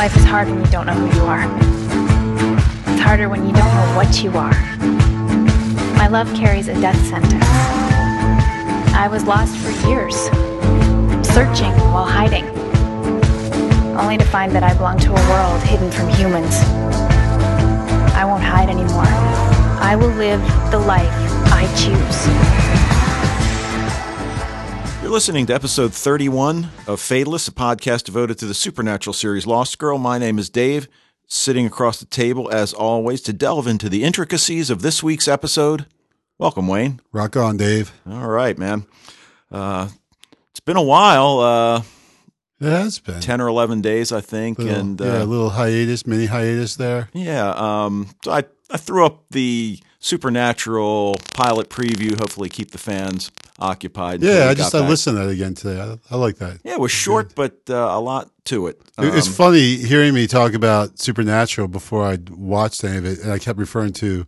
Life is hard when you don't know who you are. It's harder when you don't know what you are. My love carries a death sentence. I was lost for years, searching while hiding, only to find that I belong to a world hidden from humans. I won't hide anymore. I will live the life I choose. You're listening to episode 31 of Fatalist, a podcast devoted to the supernatural series Lost Girl. My name is Dave, sitting across the table as always to delve into the intricacies of this week's episode. Welcome, Wayne. Rock on, Dave. All right, man. Uh, it's been a while, uh, It has been 10 or 11 days, I think. Little- and yeah, uh, a little hiatus, mini hiatus there. Yeah. Um, so I, I threw up the Supernatural pilot preview, hopefully keep the fans occupied. Yeah, I just got I listened to that again today. I, I like that. Yeah, it was short, but uh, a lot to it. It- it's Um, funny hearing me talk about Supernatural before I watched any of it, and I kept referring to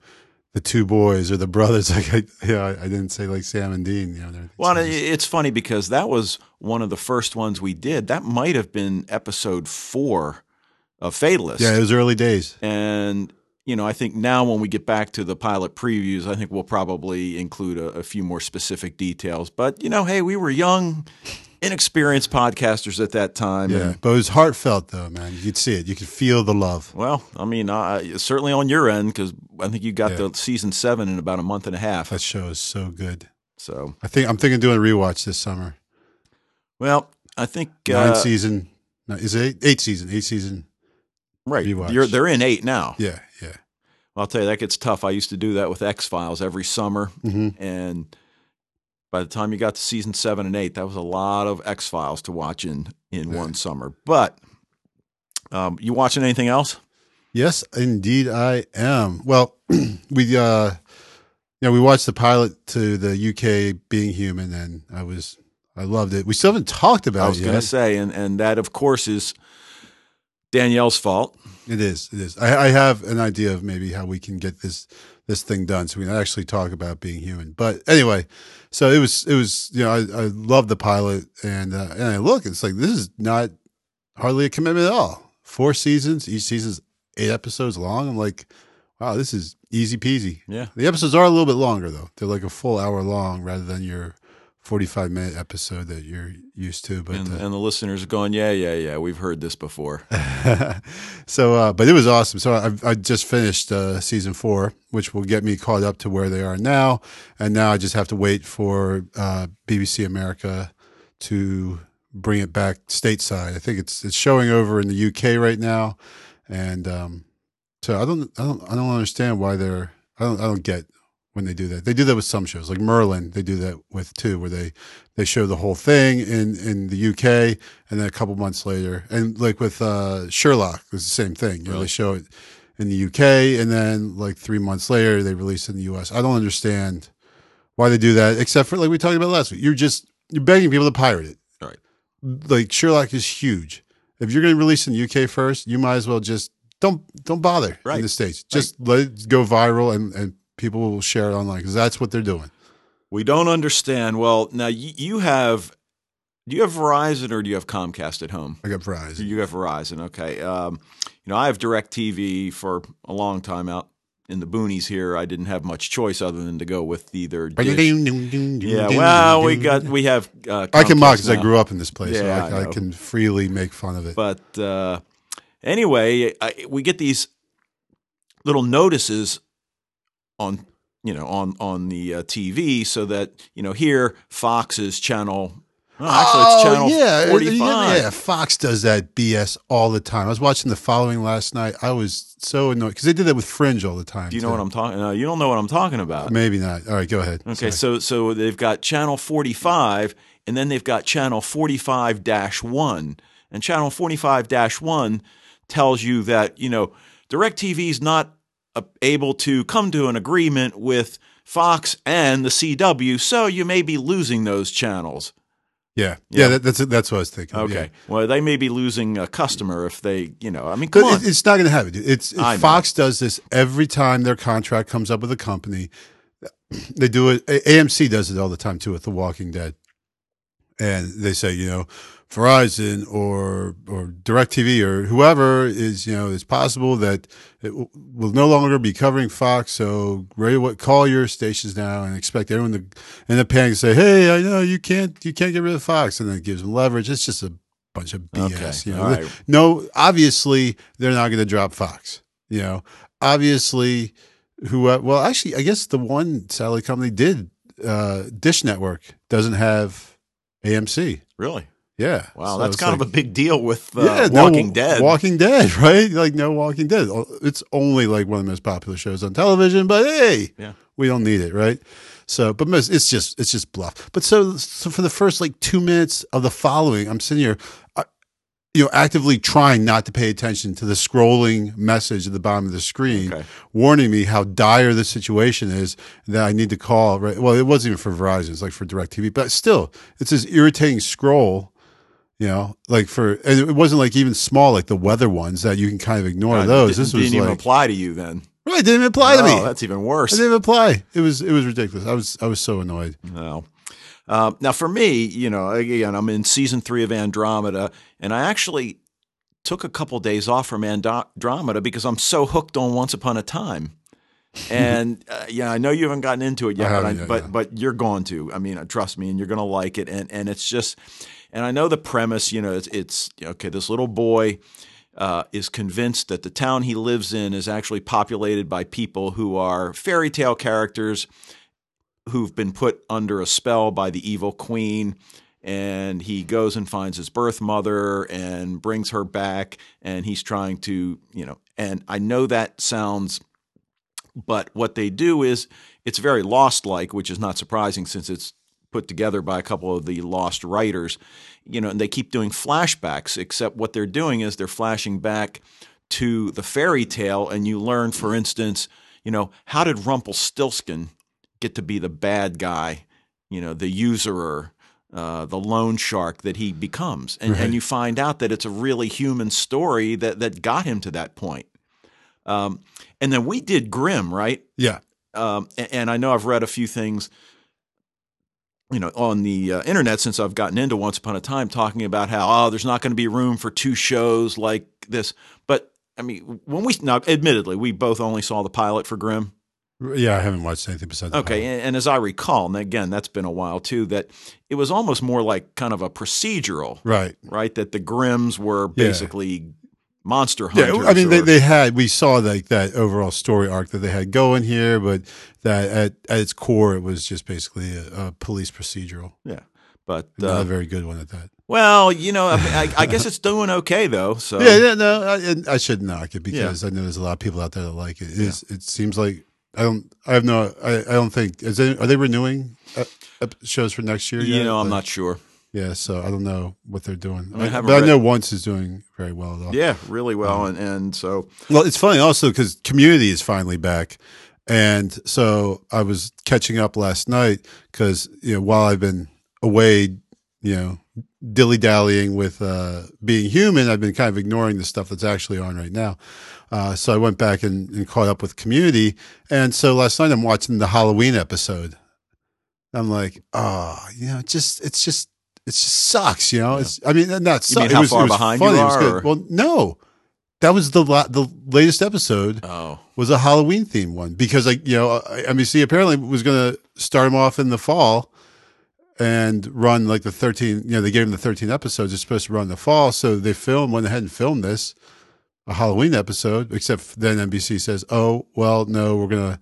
the two boys or the brothers. Like I, yeah, I, I didn't say like Sam and Dean. You know, Well, it's funny because that was one of the first ones we did. That might have been episode four of Fatalist. yeah, it was early days. And, you know, I think now when we get back to the pilot previews, I think we'll probably include a, a few more specific details. But, you know, hey, we were young, inexperienced podcasters at that time. Yeah, And, but it was heartfelt though, man. You could see it. You could feel the love. well, I mean, uh, certainly on your end, because I think you got Yeah. the season seven in about a month and a half. That show is so good. So, I think I'm thinking of doing a rewatch this summer. well, I think Nine uh, season. No, is it eight? Eight season. Eight season. right. rewatch. You're, they're in eight now. Yeah, yeah. I'll tell you that gets tough. I used to do that with X Files every summer, hmm and by the time you got to season seven and eight, that was a lot of X Files to watch in in Yeah. one summer. But um, you watching anything else? Yes, indeed, I am. Well, we uh, yeah, we watched the pilot to the UK Being Human, and I was I loved it. We still haven't talked about it. I was going to say, and and that of course is Danielle's fault. It is. It is. I, I have an idea of maybe how we can get this this thing done, so we can actually talk about being human. But anyway, so it was. It was. You know, I, I love the pilot, and uh, and I look, it's like this is not hardly a commitment at all. Four seasons. Each season's eight episodes long. I'm like, wow, this is easy peasy. Yeah, The episodes are a little bit longer though. They're like a full hour long rather than your 45 minute episode that you're used to. But and, uh, and the listeners are going, yeah, yeah, yeah. We've heard this before. so, uh, but it was awesome. So I, I just finished uh, season four, which will get me caught up to where they are now. And now I just have to wait for uh, BBC America to bring it back stateside. I think it's it's showing over in the UK right now, and um, so I don't I don't I don't understand why they're I don't I don't get when they do that. They do that with some shows, like Merlin. They do that with too, where they they show the whole thing in in the UK, and then a couple months later, and like with uh, Sherlock, it's the same thing. You know, Really? they show it in the UK, and then like three months later, they release it in the US. I don't understand why they do that, except for like we talked about last week. You're just you're begging people to pirate it. Right. Like Sherlock is huge. If you're going to release in the UK first, you might as well just don't don't bother Right. in the states. Just let it go viral, and and people will share it online because that's what they're doing. We don't understand. Well, now you, you have. Do you have Verizon or do you have Comcast at home? I got Verizon. You have Verizon, okay. Um, you know, I have DirecTV for a long time out in the boonies here. I didn't have much choice other than to go with either. Dish. Yeah, well, we got we have. Uh, I can mock because I grew up in this place, Yeah, so I I, I, can freely make fun of it. But uh, anyway, I, we get these little notices on you know on on the uh, TV so that you know here Fox's channel. Oh, actually, it's channel yeah, forty yeah, five. yeah. Fox does that BS all the time. I was watching the following last night. I was so annoyed because they did that with Fringe all the time. Do you know too. what I'm talking? Uh, you don't know what I'm talking about. Maybe not. All right, go ahead. Okay, Sorry. so so they've got channel 45 and then they've got channel 45-1. And channel 45-1 tells you that, you know, DirecTV is not able to come to an agreement with Fox and the CW, so you may be losing those channels. yeah, Yeah. yeah, that, that's that's what I was thinking. Okay. yeah. Well, they may be losing a customer if they, you know, I mean, come on. it, it's not going to happen. It's. Fox does this every time their contract comes up with a company. They do it. AMC does it all the time too with The Walking Dead, and they say, you know, Verizon or or DirecTV or whoever is you know it's possible that it w- will no longer be covering Fox. So ready what call your stations now and expect everyone to end up panic and say, "Hey, I know you can't you can't get rid of Fox," and then it gives them leverage. It's just a bunch of BS. Okay, You know, right. no, obviously they're not going to drop Fox. You know, obviously who uh, well actually I guess the one satellite company did uh, Dish Network doesn't have AMC. Really? Yeah. Wow, So that's kind like- of a big deal with uh, yeah, no Walking Dead. Walking Dead, right? Like no Walking Dead. It's only like one of the most popular shows on television, but hey, Yeah. we don't need it, right? So, but most, it's just it's just bluff. But so, so for the first like two minutes of the following, I'm sitting here, uh, you know, actively trying not to pay attention to the scrolling message at the bottom of the screen, Okay. warning me how dire the situation is that I need to call. Right? Well, it wasn't even for Verizon; it's like for Directv, but still, it's this irritating scroll. You know, like for and it wasn't like even small, like the weather ones that you can kind of ignore Uh, those. This was didn't even apply to you then. right, it didn't even apply to me. that's even worse. It didn't even apply. It was it was ridiculous. I was I was so annoyed. No. Uh, now, for me, you know, again, I'm in season three of Andromeda, and I actually took a couple days off from Andromeda because I'm so hooked on Once Upon a Time. And uh, yeah, I know you haven't gotten into it yet, but, I, but yeah. but you're going to. I mean, uh, trust me, and you're going to like it. And and it's just, and I know the premise. You know, it's, it's okay. This little boy uh, is convinced that the town he lives in is actually populated by people who are fairy tale characters who've been put under a spell by the evil queen. And he goes and finds his birth mother and brings her back. And he's trying to, you know, and I know that sounds, but what they do is it's very lost like, which is not surprising since it's put together by a couple of the lost writers, you know, and they keep doing flashbacks, except what they're doing is they're flashing back to the fairy tale. And you learn, for instance, you know, how did Rumpelstiltskin get to be the bad guy, you know, the usurer, uh, the loan shark that he becomes. And, Right. and you find out that it's a really human story that, that got him to that point. Um, and then we did Grimm, right? Yeah. Um, a- and, I know I've read a few things, you know, on the uh, internet since I've gotten into Once Upon a Time, talking about how oh, there's not going to be room for two shows like this. But I mean, when we now, admittedly, we both only saw the pilot for Grimm. Yeah, I haven't watched anything besides. Okay, and, and as I recall, and again, that's been a while too, that it was almost more like kind of a procedural, Right. right? That the Grimms were Yeah. Monster Yeah. I mean, they, or- they had we saw like that overall story arc that they had going here, but that at, at its core, it was just basically a, a police procedural. yeah, but Not uh, a very good one at that. well, you know, I, mean, I, I guess it's doing okay though. So yeah, yeah, no, I, I shouldn't knock it because I know there's a lot of people out there that like it. It, is, it seems like I don't. I have no. I, I don't think. Is they, are they renewing uh, shows for next year? you yet? know, I'm not sure. Yeah, so I don't know what they're doing. I I but I know Once is doing very well though. Yeah, really well, and and so Well, it's funny also because Community is finally back, and so I was catching up last night because you know while I've been away, you know, dilly dallying with uh, being human, I've been kind of ignoring the stuff that's actually on right now. Uh, so I went back and, and caught up with Community, and so last night I'm watching the Halloween episode. I'm like, oh, you know, just it's just it just sucks, you know. It's I mean, not You mean how it was, far it was behind you funny. Was are, good. Well, no, that was the la- the latest episode oh was a Halloween themed one because like you know I- NBC apparently was going to start them off in the fall and run like the 13 you know they gave them the 13 episodes it's supposed to run in the fall so they filmed went ahead and filmed this a Halloween episode except then NBC says oh well no we're going to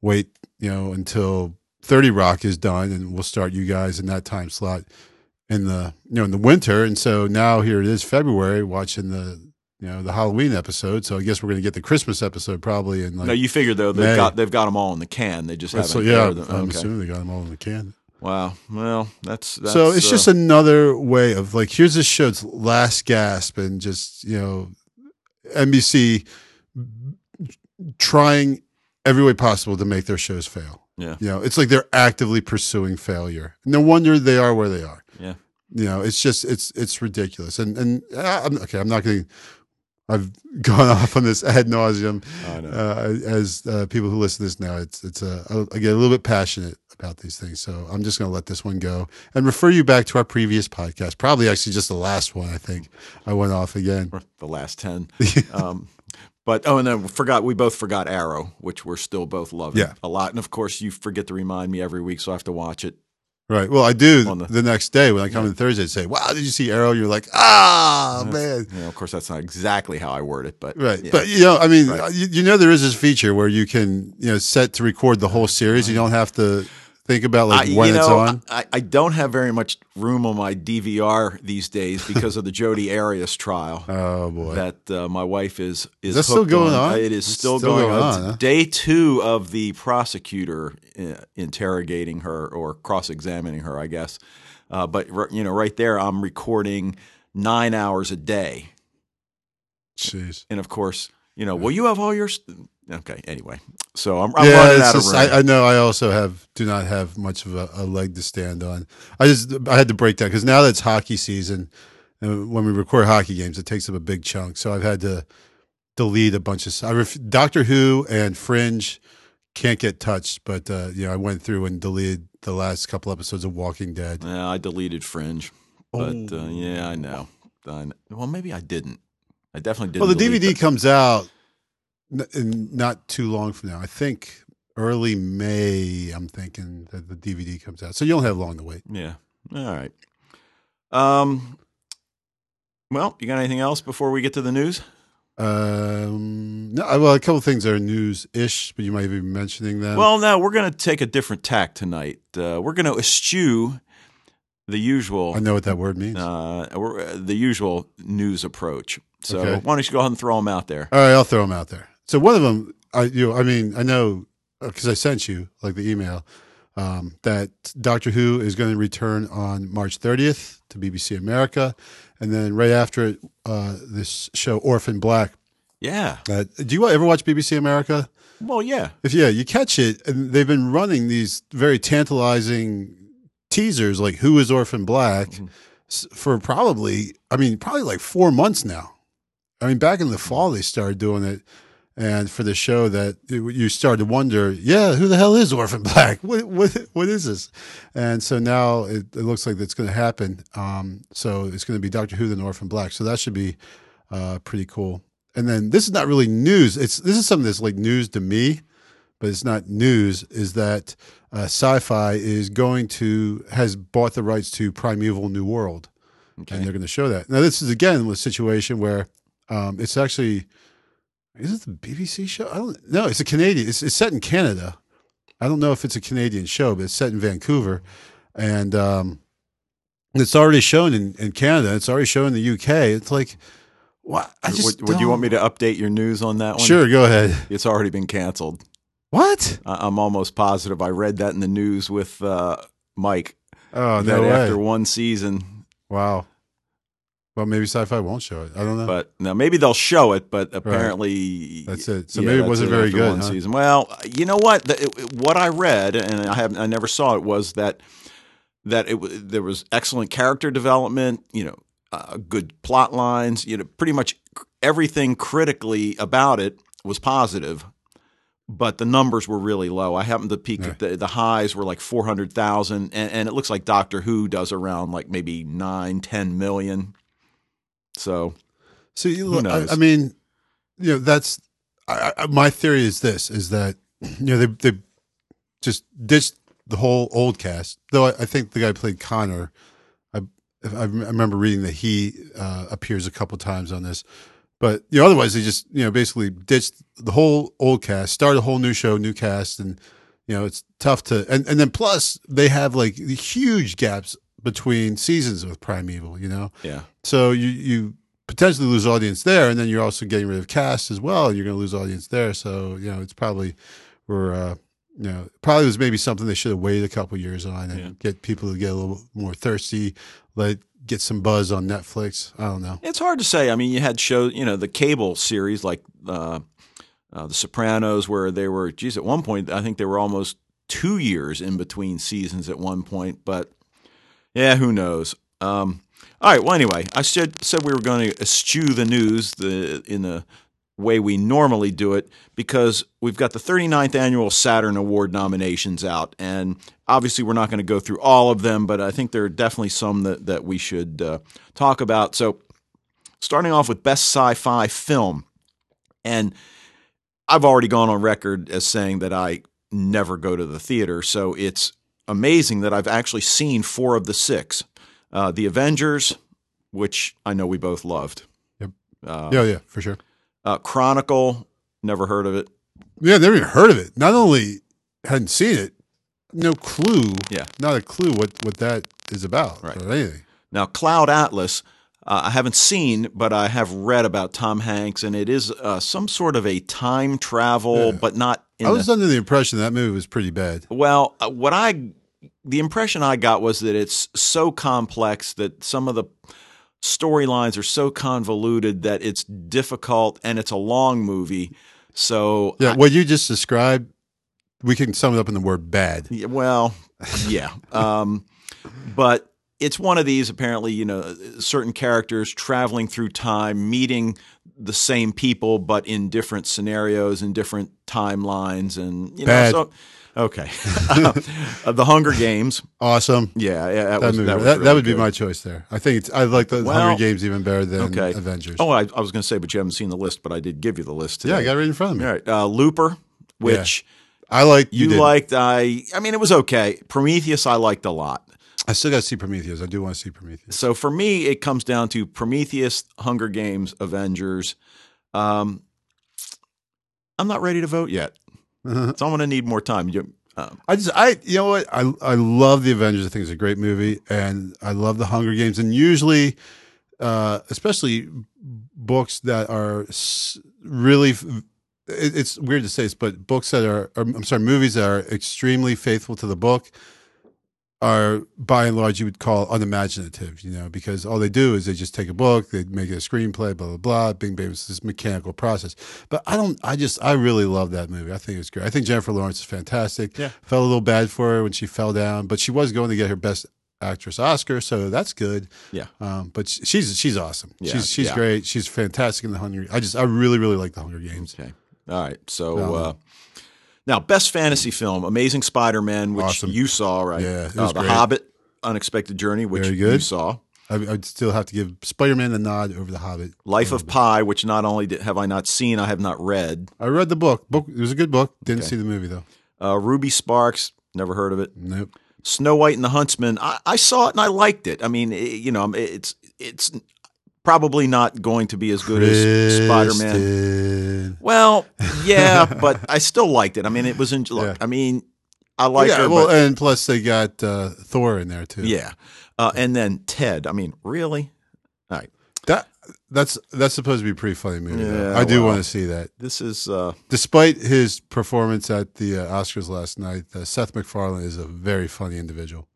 wait you know until 30 Rock is done and we'll start you guys in that time slot in the you know in the winter and so now here it is February watching the you know the Halloween episode so I guess we're going to get the Christmas episode probably in like no, you figure though they've May. got they've got them all in the can. They just haven't. so yeah them. I'm Okay. assuming they got them all in the can Wow. Well, that's, that's so it's uh, just another way of like here's this show's last gasp and just you know NBC trying every way possible to make their shows fail. Yeah. You know, it's like they're actively pursuing failure. No wonder they are where they are. You know, it's just it's it's ridiculous. And and uh, I'm okay, I'm not going I've gone off on this ad nauseum. Uh, as uh, people who listen to this now, it's it's a I get a little bit passionate about these things, so I'm just going to let this one go and refer you back to our previous podcast. Probably actually just the last one. I think I went off again. Or the last 10. um, but, oh, and then we forgot, we both forgot Arrow, which we're still both loving Yeah. a lot. And of course, you forget to remind me every week, so I have to watch it. Right. Well, I do the, the- next day when I come in Thursday and say, "Wow, did you see Arrow?" You're like, "Ah, man." You know, of course, that's not exactly how I word it, but Right. yeah. But you know, I mean, Right. you, you know, there is this feature where you can, you know, set to record the whole series. You don't have to think about like I, when you it's know, on. I, I don't have very much room on my DVR these days because of the Jodi Arias trial. Oh boy. that uh, my wife is is that still going on? It is still, still going, going on. on, huh? Day two of the prosecutor uh, interrogating her or cross examining her, I guess. Uh, but you know, right there, I'm recording nine hours a day, Jeez. and of course, you know, well, you have all your. Okay, anyway, so I'm, I'm yeah, running out just, of room. I, I know. I also have do not have much of a, a leg to stand on. I just I had to break down because now that it's hockey season, and when we record hockey games, it takes up a big chunk. So I've had to delete a bunch of. I ref, Doctor Who and Fringe can't get touched, but uh, you know I went through and deleted the last couple episodes of Walking Dead. yeah, I deleted Fringe, but uh, Oh. yeah, I know. I Well, maybe I didn't. I definitely didn't. Well, the DVD that. comes out not too long from now. I think early May. I'm thinking that the DVD comes out, so you don't have long to wait. Yeah. All right. Um. Well, you got anything else before we get to the news? Um, no, well, a couple of things are news ish, but you might be mentioning them. Well, no, we're going to take a different tack tonight. Uh, we're going to eschew the usual, I know what that word means. uh, we're- uh, the usual news approach. So Okay. why don't you go ahead and throw them out there? All right, I'll throw them out there. So one of them, I you, know, I mean, I know because I sent you like the email um, that Doctor Who is going to return on March 30th to BBC America, and then right after it, uh, this show Orphan Black. Yeah. Uh, do you ever watch BBC America? Well, yeah. If yeah, you catch it, and they've been running these very tantalizing teasers, like "Who is Orphan Black," Mhm. for probably, I mean, probably like four months now. I mean, back in the fall they started doing it, and for the show that you started to wonder, yeah, who the hell is Orphan Black? What what what is this? And so now it, it looks like it's going to happen. Um, so it's going to be Doctor Who then Orphan Black. So that should be uh, pretty cool. And then this is not really news. It's this is something that's like news to me, but it's not news. Is that uh, Sci-Fi is going to has bought the rights to Primeval New World, Okay. and they're going to show that. Now this is again a situation where um, it's actually is it the BBC show? I don't know. It's a Canadian. It's, it's set in Canada. I don't know if it's a Canadian show, but it's set in Vancouver, and um, it's already shown in, in Canada. It's already shown in the UK. It's like, what? I just would, would you want me to update your news on that one? Sure, go ahead. It's already been canceled. What? I- I'm almost positive. I read that in the news with uh, Mike. Oh no way! after one season, Wow. Well, maybe Sci-Fi won't show it. I don't know. but now maybe they'll show it. But apparently, That's it. So yeah, maybe it wasn't very good, huh? season. Well, you know what? The, it- what I read, and I have I never saw it, was that that it there was excellent character development. You know, uh, good plot lines. You know, pretty much everything critically about it was positive. But the numbers were really low. I happened to peek at the, the highs were like four hundred thousand, and, and it looks like Doctor Who does around like maybe nine, ten million. So So you, I? I mean, you know, that's I, I, my theory is this: is that you know they they just ditched the whole old cast. Though I, I think the guy played Connor, I I remember reading that he uh, appears a couple times on this. But you know, otherwise they just you know basically ditched the whole old cast, start a whole new show, new cast, and you know it's tough to and and then plus they have like huge gaps between seasons with Primeval. You know, yeah, so you you potentially lose audience there, and then you're also getting rid of cast as well. And you're going to lose audience there. So you know it's probably we're uh, you know probably was maybe something they should have waited a couple years on and Yeah. get people to get a little more thirsty, let get some buzz on Netflix. I don't know. It's hard to say. I mean, you had shows, you know, the cable series like uh, uh, The Sopranos, where they were, geez, at one point, I think they were almost two years in between seasons at one point. But yeah, who knows? Um, All right. Well, anyway, I said said we were going to eschew the news the in the way we normally do it because we've got the 39th annual Saturn Award nominations out, and obviously we're not going to go through all of them, but I think there are definitely some that that we should uh, talk about. So, starting off with best sci-fi film, and I've already gone on record as saying that I never go to the theater, so it's amazing that I've actually seen four of the six. Uh, the Avengers, which I know we both loved. Yep. Uh, yeah, yeah, for sure. uh, Chronicle, never heard of it. Yeah, never even heard of it. Not only hadn't seen it, no clue. Yeah. not a clue what what that is about Right. or anything. Now, Cloud Atlas, uh, I haven't seen, but I have read about Tom Hanks, and it is uh, some sort of a time travel, Yeah. but not I was the, under the impression that movie was pretty bad. well. uh, What I the impression I got was that it's so complex that some of the storylines are so convoluted that it's difficult, and it's a long movie. So Yeah, I- what you just described, we can sum it up in the word bad. Yeah, well, yeah. Um, but it's one of these apparently, you know, certain characters traveling through time, meeting the same people, but in different scenarios and different timelines, and you know, Bad. so okay. Uh, the Hunger Games, Awesome. yeah, yeah, that, That, was, movie. that, That, was that, really would be my choice there. I think it's, I like the Well, Hunger Games even better than okay. Avengers. Oh, I, I was going to say, but you haven't seen the list, but I did give you the list. Today. yeah, I got it right in front of me. All right, uh, Looper, which I like you, did. liked. I, I mean, it was okay. Prometheus, I liked a lot. I still got to see Prometheus. I do want to see Prometheus. So for me, it comes down to Prometheus, Hunger Games, Avengers. Um, I'm not ready to vote yet, Uh-huh. so I'm going to need more time. You, um, I just, I, you know what? I, I love the Avengers. I think it's a great movie, and I love the Hunger Games. And usually, uh, especially books that are really, it, it's weird to say this, but books that are, or, I'm sorry, movies that are extremely faithful to the book are by and large you would call unimaginative, you know, because all they do is they just take a book, they make it a screenplay, blah blah blah, bing bang, it's this mechanical process. But I don't, I just, I really love that movie. I think it's great. I think Jennifer Lawrence is fantastic. Yeah. felt a little bad for her when she fell down, but she was going to get her best actress Oscar, so that's good. yeah. Um, but she's she's awesome. Yeah, she's she's yeah. great. She's fantastic in the Hunger. I just, I really really like the Hunger Games. Okay. All right. So Um, uh, now, best fantasy film: Amazing Spider-Man, which Awesome. you saw, right? Yeah, it Uh, was the great. Hobbit: Unexpected Journey, which Very you saw. I, I'd still have to give Spider Man the nod over the Hobbit. Life of Pi, which not only did, have I not seen, I have not read. I read the book. Book it was a good book. Didn't Okay. see the movie though. Uh, Ruby Sparks, never heard of it. Nope. Snow White and the Huntsman. I, I saw it and I liked it. I mean, it, you know, it's it's probably not going to be as good as Spider Man. Well, yeah, but I still liked it. I mean, it was in. Look, Yeah. I mean, I like yeah, her, well, but and plus they got uh, Thor in there too. yeah. Uh, and then Ted. I mean, really? All right. that that's that's supposed to be a pretty funny movie. Yeah, I do well. want to see that. This is uh, Despite his performance at the uh, Oscars last night, uh, Seth MacFarlane is a very funny individual.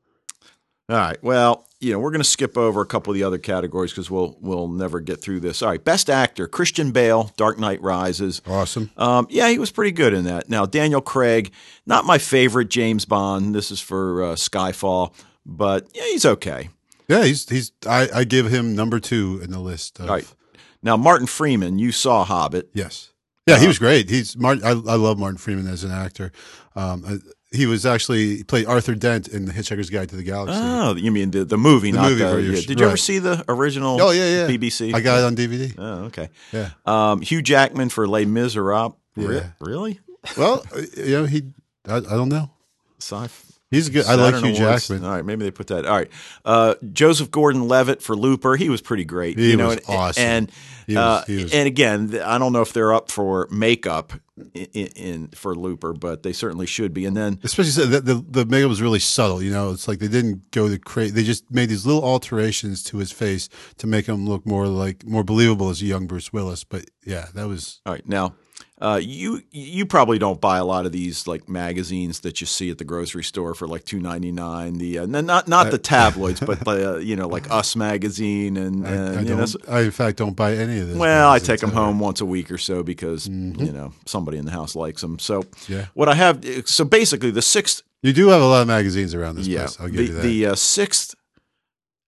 All right. Well, you know, we're going to skip over a couple of the other categories because we'll we'll never get through this. All right. Best actor: Christian Bale, Dark Knight Rises. Awesome. Um, yeah, he was pretty good in that. Now, Daniel Craig, not my favorite James Bond. This is for uh, Skyfall, but yeah, he's okay. Yeah, he's he's. I, I give him number two in the list. Of, All right. Now, Martin Freeman, you saw Hobbit. Yes. Yeah, he Uh, was great. He's Martin. I, I love Martin Freeman as an actor. Um, uh, he was actually he played Arthur Dent in The Hitchhiker's Guide to the Galaxy. Oh, you mean the, the movie, The not movie the. yeah. Did you ever see the original? Oh, yeah, yeah. BBC. I got it on DVD. Oh, okay. Yeah. Um, Hugh Jackman for Les Miserables. Yeah. really? Well, you know he. I, I don't know. Sci- He's good. I like Saturn Hugh Awards. Jackman. All right, maybe they put that. All right, uh, Joseph Gordon-Levitt for Looper. He was pretty great. He you know, was and, awesome. And He was- uh, he was- and again, I don't know if they're up for makeup in, in for Looper, but they certainly should be. And then Especially so the, the the makeup was really subtle. You know, it's like they didn't go the crazy. They just made these little alterations to his face to make him look more like more believable as a young Bruce Willis. But yeah, that was all right now. Uh, you you probably don't buy a lot of these like magazines that you see at the grocery store for like two ninety nine. The uh, not not the tabloids, but the uh, you know like Us magazine and, I, and I you know, don't. I in fact don't buy any of this. Well, I take them home once a week or so because you know somebody in the house likes them. So Mm-hmm. Yeah. what I have, so basically the sixth, You do have a lot of magazines around this yeah, place. I'll give the you that. the uh, sixth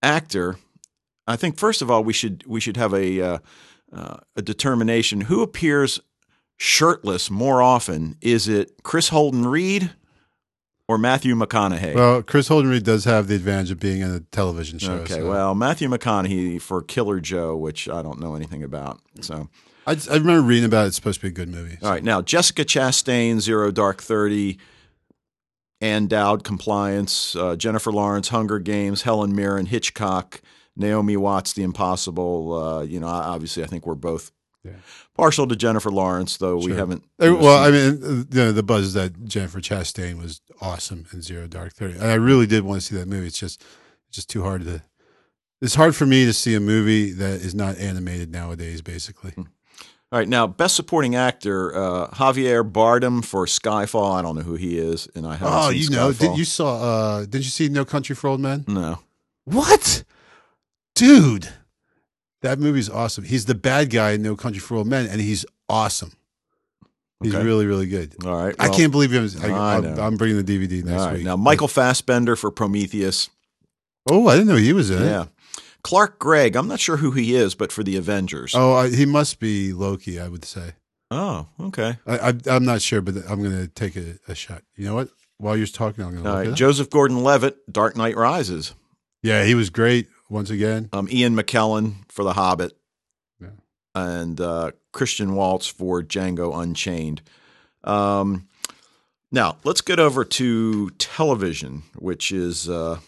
actor I think first of all we should we should have a uh, uh, a determination who appears shirtless more often. Is it Kris Holden-Ried or Matthew McConaughey? Well, Kris Holden-Ried does have the advantage of being in a television show. okay, so. well Matthew McConaughey for Killer Joe, which I don't know anything about. So I, I remember reading about it. It's supposed to be a good movie. all right, now Jessica Chastain, Zero Dark Thirty. Ann Dowd, Compliance, uh, Jennifer Lawrence, Hunger Games, Helen Mirren, Hitchcock, Naomi Watts, The Impossible. Uh, you know, obviously, I think we're both Yeah. Partial to Jennifer Lawrence, though we Sure. haven't. You know, Well, I mean, uh, you know, the buzz is that Jennifer Chastain was awesome in Zero Dark Thirty, and I really did want to see that movie. It's just, just too hard to. It's hard for me to see a movie that is not animated nowadays. Basically, all right, now best supporting actor uh, Javier Bardem for Skyfall. I don't know who he is, and I haven't. oh, you know, Skyfall. did you saw? uh Did you see No Country for Old Men? No. What, dude? That movie's awesome. He's the bad guy in No Country for Old Men, and he's awesome. He's Okay. really, really good. All right. I can't believe him. I. I'm bringing the DVD next All right. week. Now Michael Fassbender for Prometheus. Oh, I didn't know he was in it. Yeah. Clark Gregg. I'm not sure who he is, but for the Avengers. Oh, I, he must be Loki. I would say. Oh, okay. I, I, I'm not sure, but I'm going to take a, a shot. You know what? While you're talking, I'm going to All look right. Joseph Gordon-Levitt, Dark Knight Rises. Yeah, he was great once again. Um, Ian McKellen for The Hobbit. Yeah. And uh, Christian Waltz for Django Unchained. Um, now, let's get over to television, which is uh,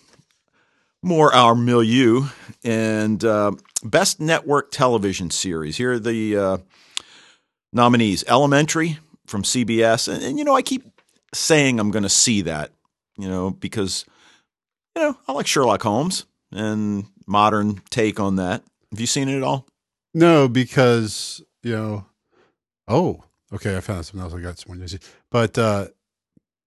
more our milieu. And uh, Best Network Television Series. Here are the uh, nominees Elementary from CBS. And, and, you know, I keep saying I'm going to see that, you know, because, you know, I like Sherlock Holmes and modern take on that. Have you seen it at all? No, because you know. Oh, okay. I found something else. I got some more news. But uh,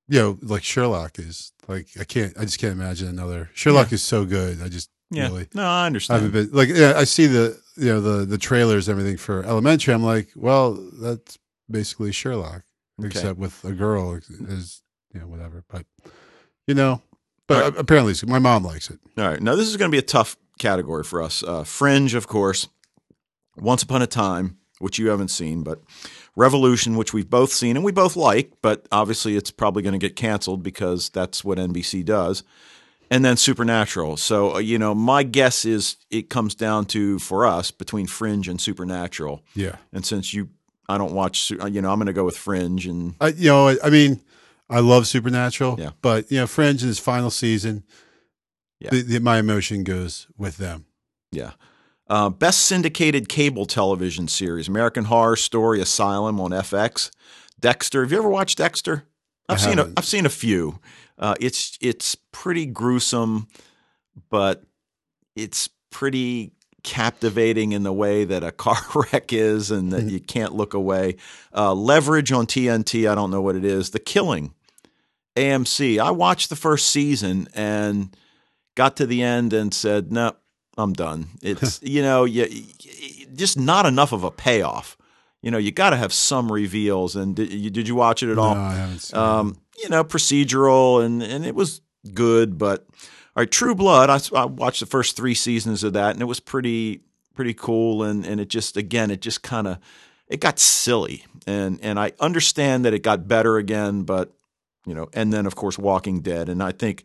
you know, like Sherlock is like I can't. I just can't imagine another. Sherlock is so good. I just really No, I understand. I understand. haven't been like yeah. I see the you know the the trailers and everything for Elementary. I'm like, well, that's basically Sherlock, Okay. except with a girl is you know whatever. But you know, but right. apparently my mom likes it. All right. Now, this is going to be a tough category for us. Uh, Fringe, of course. Once Upon a Time, which you haven't seen, but Revolution, which we've both seen and we both like, but obviously it's probably going to get canceled because that's what NBC does. And then Supernatural. So, uh, you know, my guess is it comes down to, for us, between Fringe and Supernatural. Yeah. And since you, I don't watch, uh, you know, I'm going to go with Fringe. And I, you know, I, I mean, I love Supernatural, Yeah. but you know, Fringe in its final season, Yeah. the, the, my emotion goes with them. Yeah. Uh, best syndicated cable television series: American Horror Story, Asylum on FX, Dexter. Have you ever watched Dexter? I've I seen a. I've seen a few. Uh, it's it's pretty gruesome, but it's pretty captivating in the way that a car wreck is, and that you can't look away. Uh, Leverage on TNT. I don't know what it is. The Killing, AMC. I watched the first season and got to the end and said, "No, I'm done." It's you know, you, you- just not enough of a payoff. You know, you got to have some reveals. And did you, did you watch it at all? No, I haven't seen um, you know, procedural, and and it was good. But all right, True Blood. I watched the first three seasons of that, and it was pretty pretty cool. And and it just again, it just kind of it got silly, and and I understand that it got better again, but you know, and then of course Walking Dead, and I think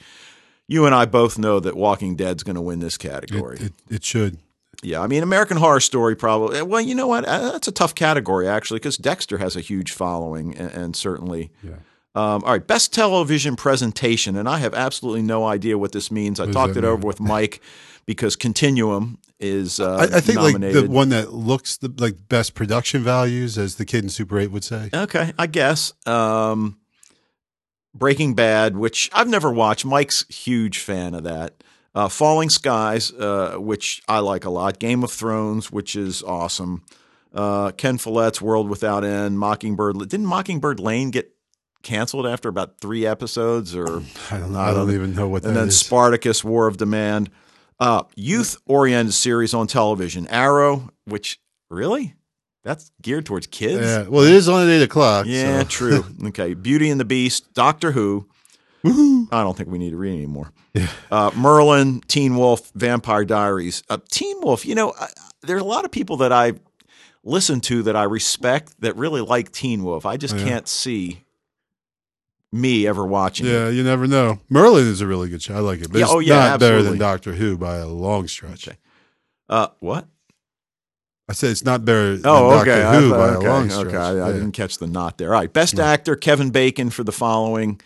you and I both know that Walking Dead's going to win this category. It, it, it should. Yeah, I mean, American Horror Story probably. Well, you know what? Uh, That's a tough category actually, because Dexter has a huge following, and, and certainly. Yeah. Um, all right, best television presentation, and I have absolutely no idea what this means. I talked it over with Mike because Continuum is. Uh, I, I think like the one that looks the like best production values, as the kid in Super Eight would say. Okay, I guess. Um, Breaking Bad, which I've never watched. Mike's huge fan of that. Uh, Falling Skies, uh, which I like a lot. Game of Thrones, which is awesome. Uh, Ken Follett's World Without End. Mockingbird. Didn't Mockingbird Lane get canceled after about three episodes? Or I don't know. I don't even know what and then is. Spartacus, War of Demand. Uh, youth-oriented series on television. Arrow, which really that's geared towards kids. yeah. Well, it is on at eight o'clock. Yeah, so- true. Okay, Beauty and the Beast, Doctor Who, I don't think we need to read anymore. Uh, Merlin, Teen Wolf, Vampire Diaries. Uh, Teen Wolf, you know, I, there's a lot of people that I listen to that I respect that really like Teen Wolf. I just Yeah. can't see me ever watching it. Yeah, you never know. Merlin is a really good show. I like it. But Yeah, it's oh, yeah, not better than Doctor Who by a long stretch. Okay. Uh, what? I said it's not better Oh, okay. I Who thought- by okay. a long stretch. Okay, I, I didn't catch the knot there. All right, best actor Kevin Bacon for the following.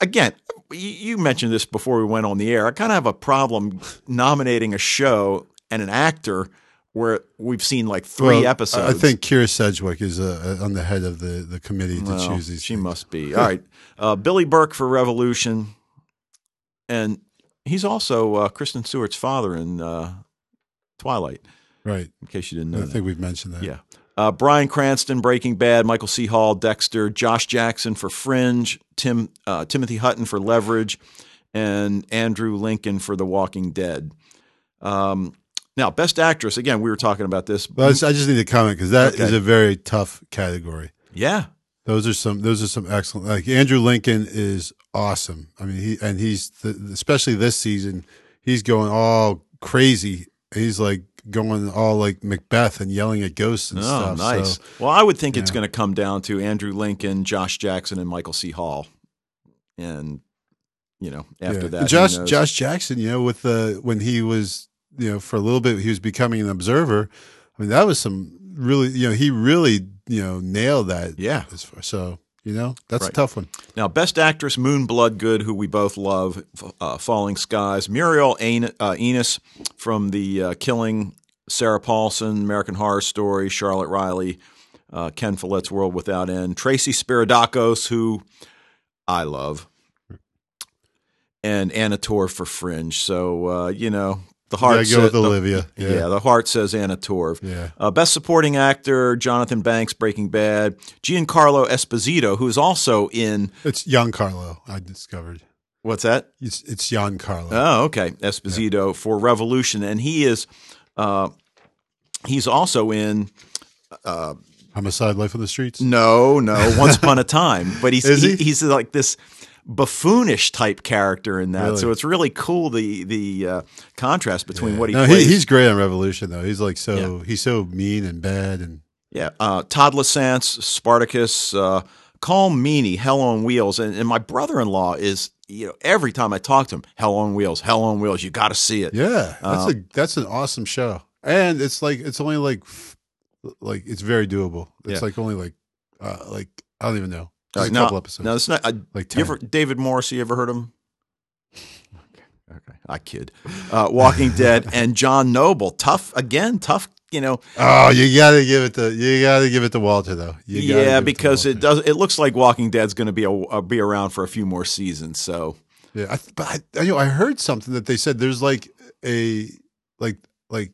Again, you- you mentioned this before we went on the air. I kind of have a problem nominating a show and an actor where we've seen like three Well, episodes. I think Kyra Sedgwick is uh, on the head of the, the committee to Well, choose these. she things. must be. All right, uh, Billy Burke for Revolution, and he's also uh, Kristen Stewart's father in uh, Twilight. Right. In case you didn't know I that. think we've mentioned that. Yeah. Uh, Bryan Cranston, Breaking Bad, Michael C. Hall, Dexter, Josh Jackson for Fringe, Tim uh, Timothy Hutton for Leverage, and Andrew Lincoln for The Walking Dead. Um, now, Best Actress. Again, we were talking about this. But I just, need to comment because that is Okay. a very tough category. yeah, Those are some. Those are some excellent. Like Andrew Lincoln is awesome. I mean, he and he's the, especially this season. He's going all crazy. He's like going all like Macbeth and yelling at ghosts and oh, stuff. nice. So, well, I would think it's going to come down to Andrew Lincoln, Josh Jackson, and Michael C. Hall, and you know after yeah. that, And Josh? Josh Jackson, you know, with the when he was you know for a little bit he was becoming an observer. I mean, that was some really you know he really you know nailed that. Yeah. As far, so you know that's Right. a tough one. Now, Best Actress, Moon Bloodgood, who we both love, uh, Falling Skies, Muriel Ain- uh, Enos from The uh, Killing, Sarah Paulson, American Horror Story, Charlotte Riley, uh, Ken Follett's World Without End, Tracy Spiridakos, who I love, and Anna Torv for Fringe. So, uh, you know, the heart Gotta go with the- Olivia. yeah. Yeah. the heart says Anna Torv. Yeah. Uh, Best Supporting Actor, Jonathan Banks, Breaking Bad, Giancarlo Esposito, who's also in It's Giancarlo. I discovered. what's that? It's it's Giancarlo. Oh, okay. Esposito for Revolution, and he is uh, he's also in Homicide: Life on the Streets. no, no, Once Upon a Time, but he's Is he? he's like this buffoonish type character in that. Really? So it's really cool the the uh, contrast between what he no, plays. he, he's great on Revolution though. He's like so he's so mean and bad and Yeah, uh, Todd Lasance, Spartacus, uh, Colm Meaney, Hell on Wheels, and, and my brother-in-law is you know every time I talk to him, Hell on Wheels, Hell on Wheels, you got to see it. yeah, that's a that's an awesome show. And it's like it's only like like it's very doable. It's Yeah. like only like uh like I don't even know. Right, a couple episodes. Now it's not. Uh, like you ever David Morris? You ever heard him? Okay, okay, I kid. Uh, Walking Dead and John Noble, tough again, tough. You know, oh, you got to give it to you got to give it to Walter though. You yeah, to because it does. It looks like Walking Dead's going to be a, uh, be around for a few more seasons. So Yeah, I, but I, I, you know, I heard something that they said there's like a like like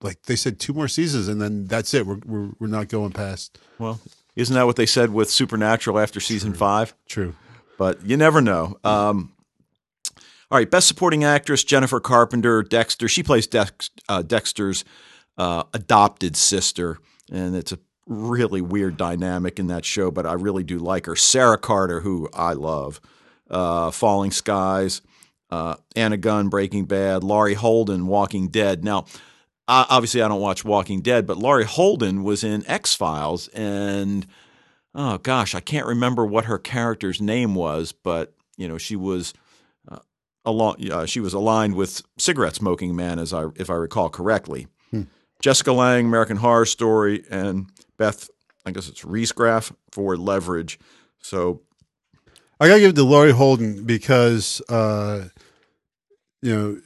like they said two more seasons and then that's it. We're we're, we're not going past. well, isn't that what they said with Supernatural after season five? True. but you never know. Um, all right, best supporting actress Jennifer Carpenter, Dexter. She plays Dex, uh, Dexter's uh, adopted sister, and it's a really weird dynamic in that show. But I really do like her. Sarah Carter, who I love, uh, Falling Skies, uh, Anna Gunn, Breaking Bad, Laurie Holden, Walking Dead. Now, I obviously, I don't watch Walking Dead, but Laurie Holden was in X Files, and oh gosh, I can't remember what her character's name was, but you know, she was uh, along, uh, she was aligned with cigarette smoking man, as I if I recall correctly. Jessica Lange, American Horror Story, and Beth, I guess it's Riesgraf for Leverage. So I gotta give it to Laurie Holden because uh, you know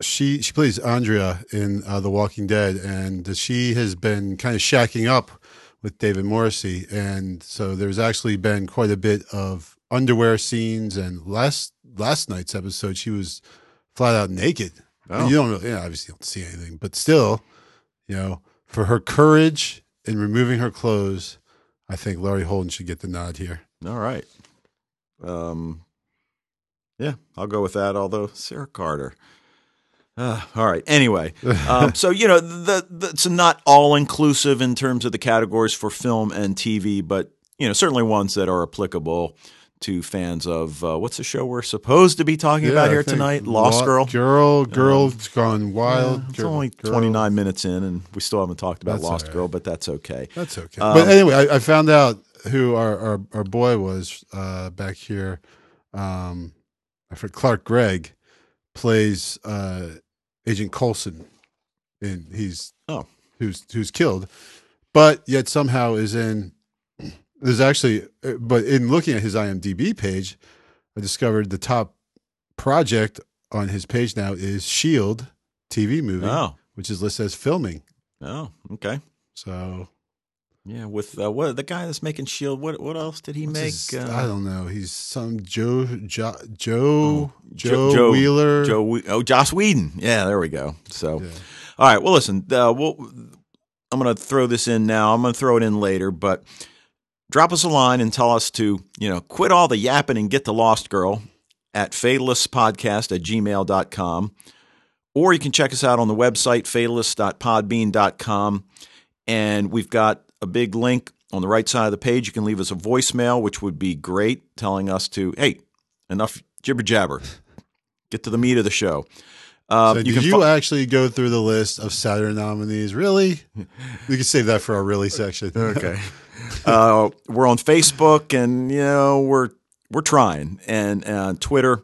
she she plays Andrea in uh, The Walking Dead, and she has been kind of shacking up with David Morrissey, and so there's actually been quite a bit of underwear scenes. And last last night's episode, she was flat out naked. Oh. You don't really, yeah, obviously, you don't see anything, but still, you know, for her courage in removing her clothes, I think Laurie Holden should get the nod here. all right, um, yeah, I'll go with that. Although Sarah Carter. Uh, all right. Anyway, um, so you know, the, the, it's not all inclusive in terms of the categories for film and TV, but you know, certainly ones that are applicable. to fans of uh, what's the show we're supposed to be talking Yeah, about here tonight? Lost Lo- Girl. Girl, girl's gone wild. It's Girl- only girl. 29 minutes in, and we still haven't talked about That's Lost right. Girl, but that's okay. That's okay. Um, but anyway, I, I found out who our, our, our boy was uh, back here. Um, I forget Clark Gregg plays uh, Agent Coulson, and he's Oh. who's who's killed, but yet somehow is in. There's actually, but in looking at his IMDb page, I discovered the top project on his page now is Shield TV movie, Oh, which is listed as filming. oh, okay. So Yeah, with uh, what the guy that's making Shield. What what else did he What's make? his- uh, I don't know. He's some Joe jo, Joe Jo- Joe, Joe- Wheeler. Joe, oh, Joss Whedon. Yeah, there we go. So, Yeah. all right. Well, listen. Uh, we'll, I'm going to throw this in now. I'm going to throw it in later, but drop us a line and tell us to, you know, quit all the yapping and get the Lost Girl at fatalistpodcast at gmail.com. Or you can check us out on the website, fatalist.podbean.com. And we've got a big link on the right side of the page. You can leave us a voicemail, which would be great, telling us to, hey, enough jibber jabber. Get to the meat of the show. Uh, So you you actually go through the list of Saturn nominees? Really? We can save that for our really section. Okay. uh, we're on Facebook, and you know we're we're trying, and uh, Twitter.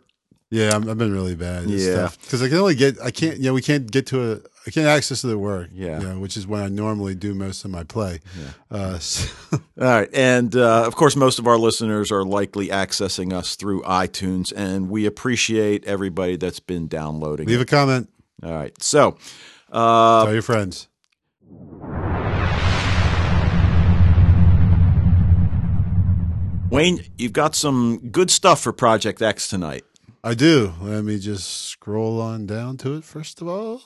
Yeah, I'm, I've been really bad. Yeah. because I can only get. I can't. Yeah, we can't get to a. I can't access to the work. Yeah. you know, which is when I normally do most of my play. Uh, so- All right, and uh, of course, most of our listeners are likely accessing us through iTunes, and we appreciate everybody that's been downloading. leave it. a comment. All right, so uh, Tell your friends. Wayne, you've got some good stuff for Project X tonight. I do. Let me just scroll on down to it first of all.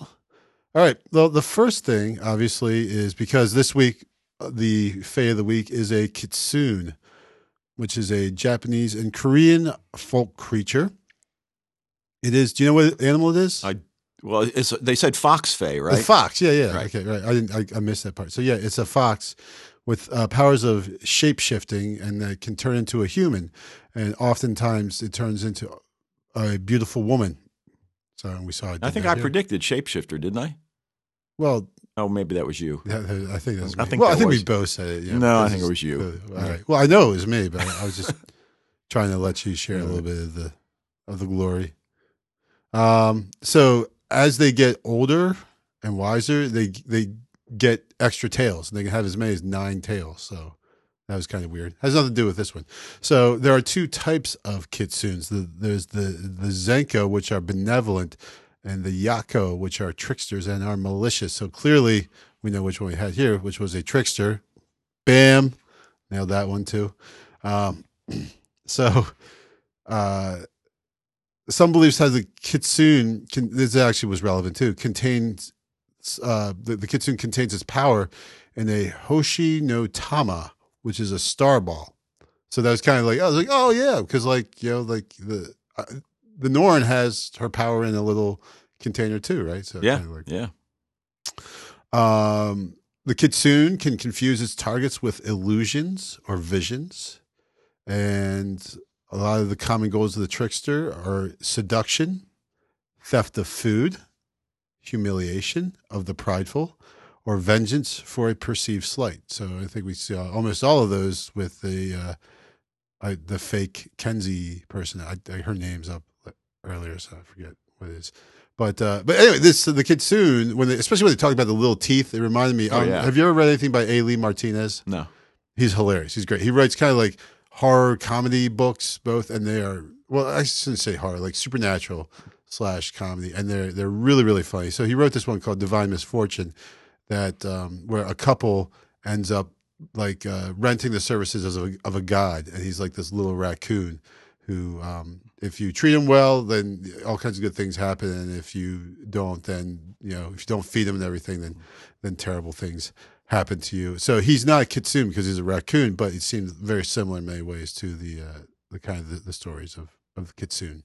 All right. Well, the first thing, obviously, is because this week uh, the Fae of the Week is a kitsune, which is a Japanese and Korean folk creature. It is. Do you know what animal it is? I- Well, it's, they said fox Fae, right? fox. Yeah, yeah. Right. Okay, right. I didn't. I, I missed that part. So yeah, it's a fox with uh, powers of shape shifting, and that can turn into a human, and oftentimes it turns into a beautiful woman. So we saw. I think I here. predicted shapeshifter, didn't I? Well, Oh, maybe that was you. Yeah, I think that's. I me. think well, I think was- we both said it. Yeah, No, I think it was you. uh, all right. Well, I know it was me, but I was just trying to let you share a little bit of the of the glory. Um. So as they get older and wiser, they they get extra tails, and they can have as many as nine tails. So that was kind of weird. Has nothing to do with this one. So there are two types of kitsunes. The, there's the the zenko, which are benevolent, and the yako, which are tricksters and are malicious. So clearly, we know which one we had here, which was a trickster. Bam, nailed that one too. Um, so, uh, some beliefs have the kitsune. Can, this actually was relevant too. Contains uh, the, the kitsune contains its power in a hoshi no tama, which is a star ball. So that was kind of like I was like, oh yeah, because like you know, like the uh, the Norn has her power in a little container too, right? So Yeah, kinda like- yeah. um, the kitsune can confuse its targets with illusions or visions. And a lot of the common goals of the trickster are seduction, theft of food, humiliation of the prideful, or vengeance for a perceived slight. So I think we see almost all of those with the uh, I, the fake Kenzie person. I, I, her name's up earlier, so I forget what it is. But uh, but anyway, this the kitsune when they, especially when they talk about the little teeth, it reminded me. Oh, um, yeah. Have you ever read anything by A. Lee Martinez? No. He's hilarious. He's great. He writes kind of like horror comedy books, both, and they are well. I shouldn't say horror, like supernatural slash comedy, and they're they're really really funny. So he wrote this one called Divine Misfortune, that um, where a couple ends up like uh, renting the services of a, of a god, and he's like this little raccoon who, um, if you treat him well, then all kinds of good things happen, and if you don't, then you know if you don't feed him and everything, then then terrible things happen to you. So he's not a kitsune because he's a raccoon, but it seems very similar in many ways to the uh, the kind of the, the stories of of kitsune.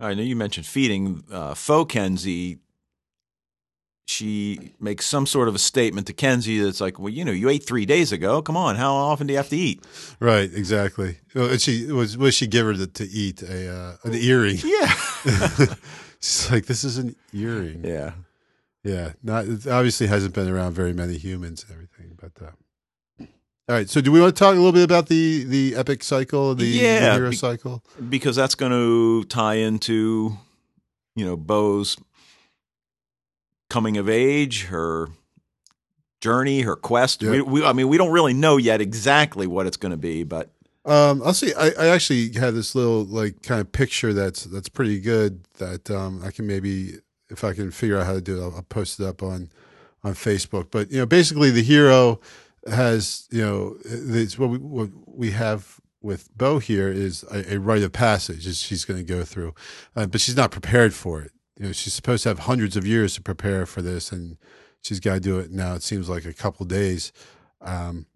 I know you mentioned feeding. Uh, she makes some sort of a statement to Kenzie that's like, well, you know, you ate three days ago. Come on, how often do you have to eat? Right, exactly. Well, and she was was she give her to, to eat a uh, an earring? Yeah, She's like, this is an earring. yeah. Yeah, not it obviously hasn't been around very many humans and everything, but. Uh, all right, so do we want to talk a little bit about the the epic cycle, the, the Yeah, hero be- cycle? because that's going to tie into, you know, Bo's coming of age, her journey, her quest. We, we, I mean, we don't really know yet exactly what it's going to be, but Um, I'll see. I, I actually have this little like kind of picture that's that's pretty good. That um, I can maybe, if I can figure out how to do it, I'll, I'll post it up on on Facebook. But you know, basically, the hero has you know, it's what we what we have with Bo here is a, a rite of passage that she's going to go through, uh, but she's not prepared for it. You know, she's supposed to have hundreds of years to prepare for this, and she's got to do it now. It seems like a couple days. Um,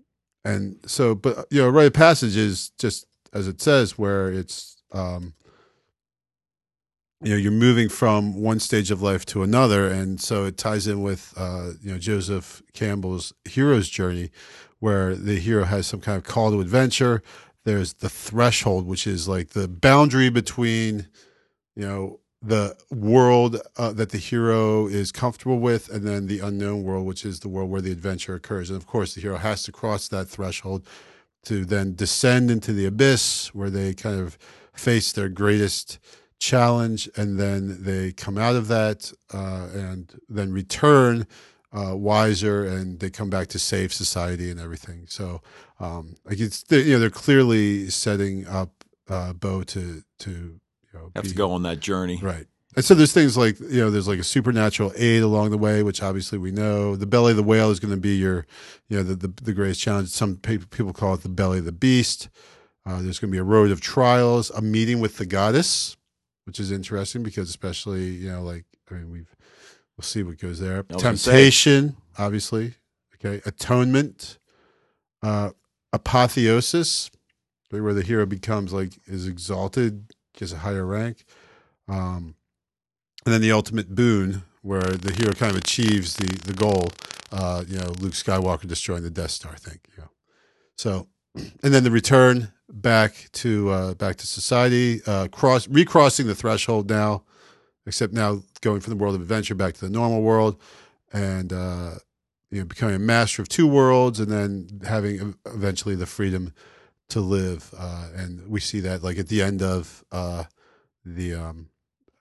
and so but you know rite of passage is just as it says where it's um you know you're moving from one stage of life to another and so it ties in with uh you know joseph campbell's hero's journey where the hero has some kind of call to adventure there's the threshold which is like the boundary between you know the world uh, that the hero is comfortable with and then the unknown world which is the world where the adventure occurs. And of course the hero has to cross that threshold to then descend into the abyss where they kind of face their greatest challenge and then they come out of that uh, and then return uh, wiser and they come back to save society and everything. So um, like it's you know they're clearly setting up uh, bo to to you know have to go on that journey. Right. And so there's things like you know there's like a supernatural aid along the way, which obviously we know. The belly of the whale is going to be your, you know, the the, the greatest challenge. Some people call it the belly of the beast. Uh, there's going to be a road of trials, a meeting with the goddess, which is interesting because especially you know like I mean we've we'll see what goes there. I was gonna say. Temptation, obviously. Okay, atonement, uh, apotheosis, where the hero becomes like is exalted, gets a higher rank. Um, and then the ultimate boon, where the hero kind of achieves the the goal. Uh, you know, Luke Skywalker destroying the Death Star thing. Know, so and then the return back to uh, back to society, uh, cross recrossing the threshold now, except now going from the world of adventure back to the normal world, and uh, you know becoming a master of two worlds, and then having eventually the freedom to live. Uh, and we see that like at the end of uh, the um,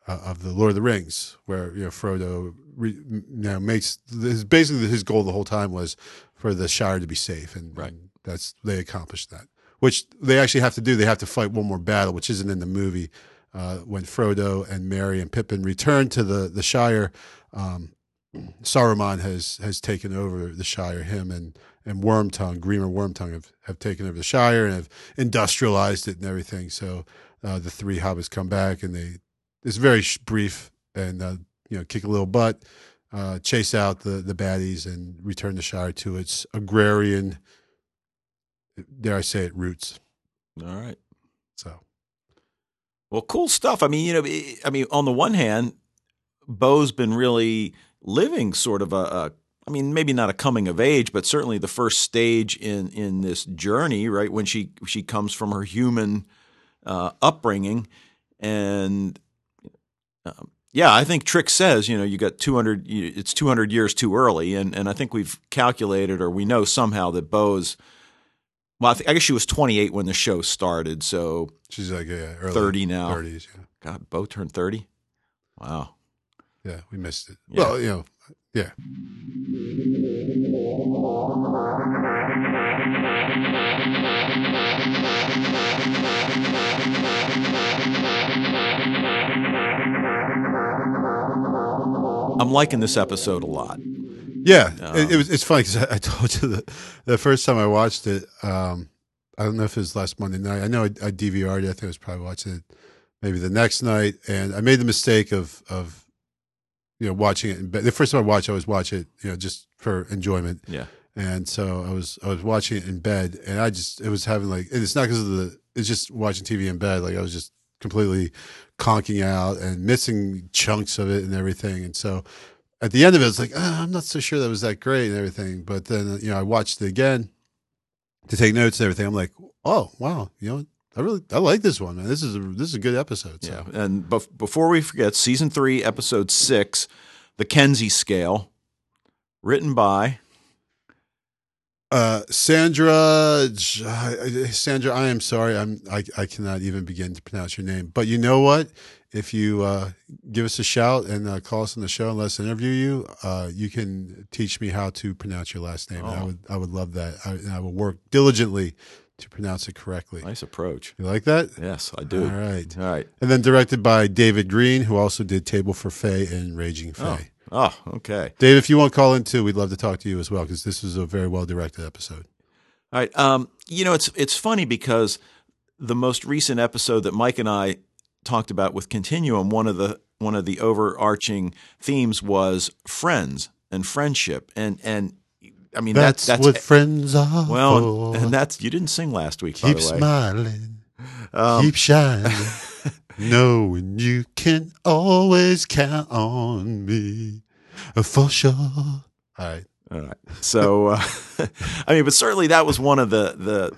uh, of the Lord of the Rings, where you know Frodo re, you know makes his basically his goal the whole time was for the Shire to be safe, and, Right. and that's they accomplished that. Which they actually have to do. They have to fight one more battle, which isn't in the movie. Uh, when Frodo and Merry and Pippin return to the the Shire, um, Saruman has has taken over the Shire. Him and and Wormtongue, Grima Wormtongue, have, have taken over the Shire and have industrialized it and everything. So uh, the three hobbits come back and they it's very brief and uh, you know kick a little butt, uh, chase out the the baddies and return the Shire to its agrarian, dare I say it, roots. All right. So Well, cool stuff. I mean, you know, I- I mean, on the one hand, Bo's been really living sort of a, a I mean, maybe not a coming of age, but certainly the first stage in in this journey, right? When she she comes from her human uh, upbringing, and um, yeah, I think Trick says, you know, you got two hundred, it's two hundred years too early, and and I think we've calculated or we know somehow that Bo's. Well, I, think, I guess she was 28 when the show started, so she's like yeah, early 30 now. 30s. Yeah. God, Bo turned 30? Wow. Yeah, we missed it. Yeah. Well, you know, yeah. I'm liking this episode a lot. Yeah, Um, it, it was. It's funny because I, I told you the the first time I watched it. Um, I don't know if it was last Monday night. I know I, I DVR'd it. I think I was probably watching it maybe the next night, and I made the mistake of of you know watching it But. The first time I watched, it, I was watching it you know just for enjoyment, Yeah. and so I was I was watching it in bed, and I just it was having like and it's not because of the it's just watching TV in bed. Like I was just completely conking out and missing chunks of it and everything, and so at the end of it, it's like ah, I'm not so sure that was that great and everything. But then you know, I watched it again to take notes and everything. I'm like, oh wow, you know, I really I like this one, man. This is a this is a good episode. So. Yeah, and bef- before we forget, season three, episode six, the Kenzie scale, written by Uh, Sandra, Sandra, I am sorry, I'm I, I cannot even begin to pronounce your name. But you know what? If you uh, give us a shout and uh, call us on the show and let us interview you, uh, you can teach me how to pronounce your last name. And I Oh. would I would love that. I, and I will work diligently to pronounce it correctly. nice approach. You like that? Yes, I do. All right. All right. And then directed by David Green, who also did Table for Fae and Raging Oh, Fae. oh, okay. Dave, if you want to call in too, we'd love to talk to you as well because this is a very well directed episode. All right. Um, you know, it's it's funny because the most recent episode that Mike and I talked about with Continuum, one of the one of the overarching themes was friends and friendship, and and I mean That's, that's what friends are. well, for. and that's you didn't sing last week, keep smiling, Um, keep shining, knowing you can always count on me for sure. All right. All right. So, uh, I mean, but certainly that was one of the the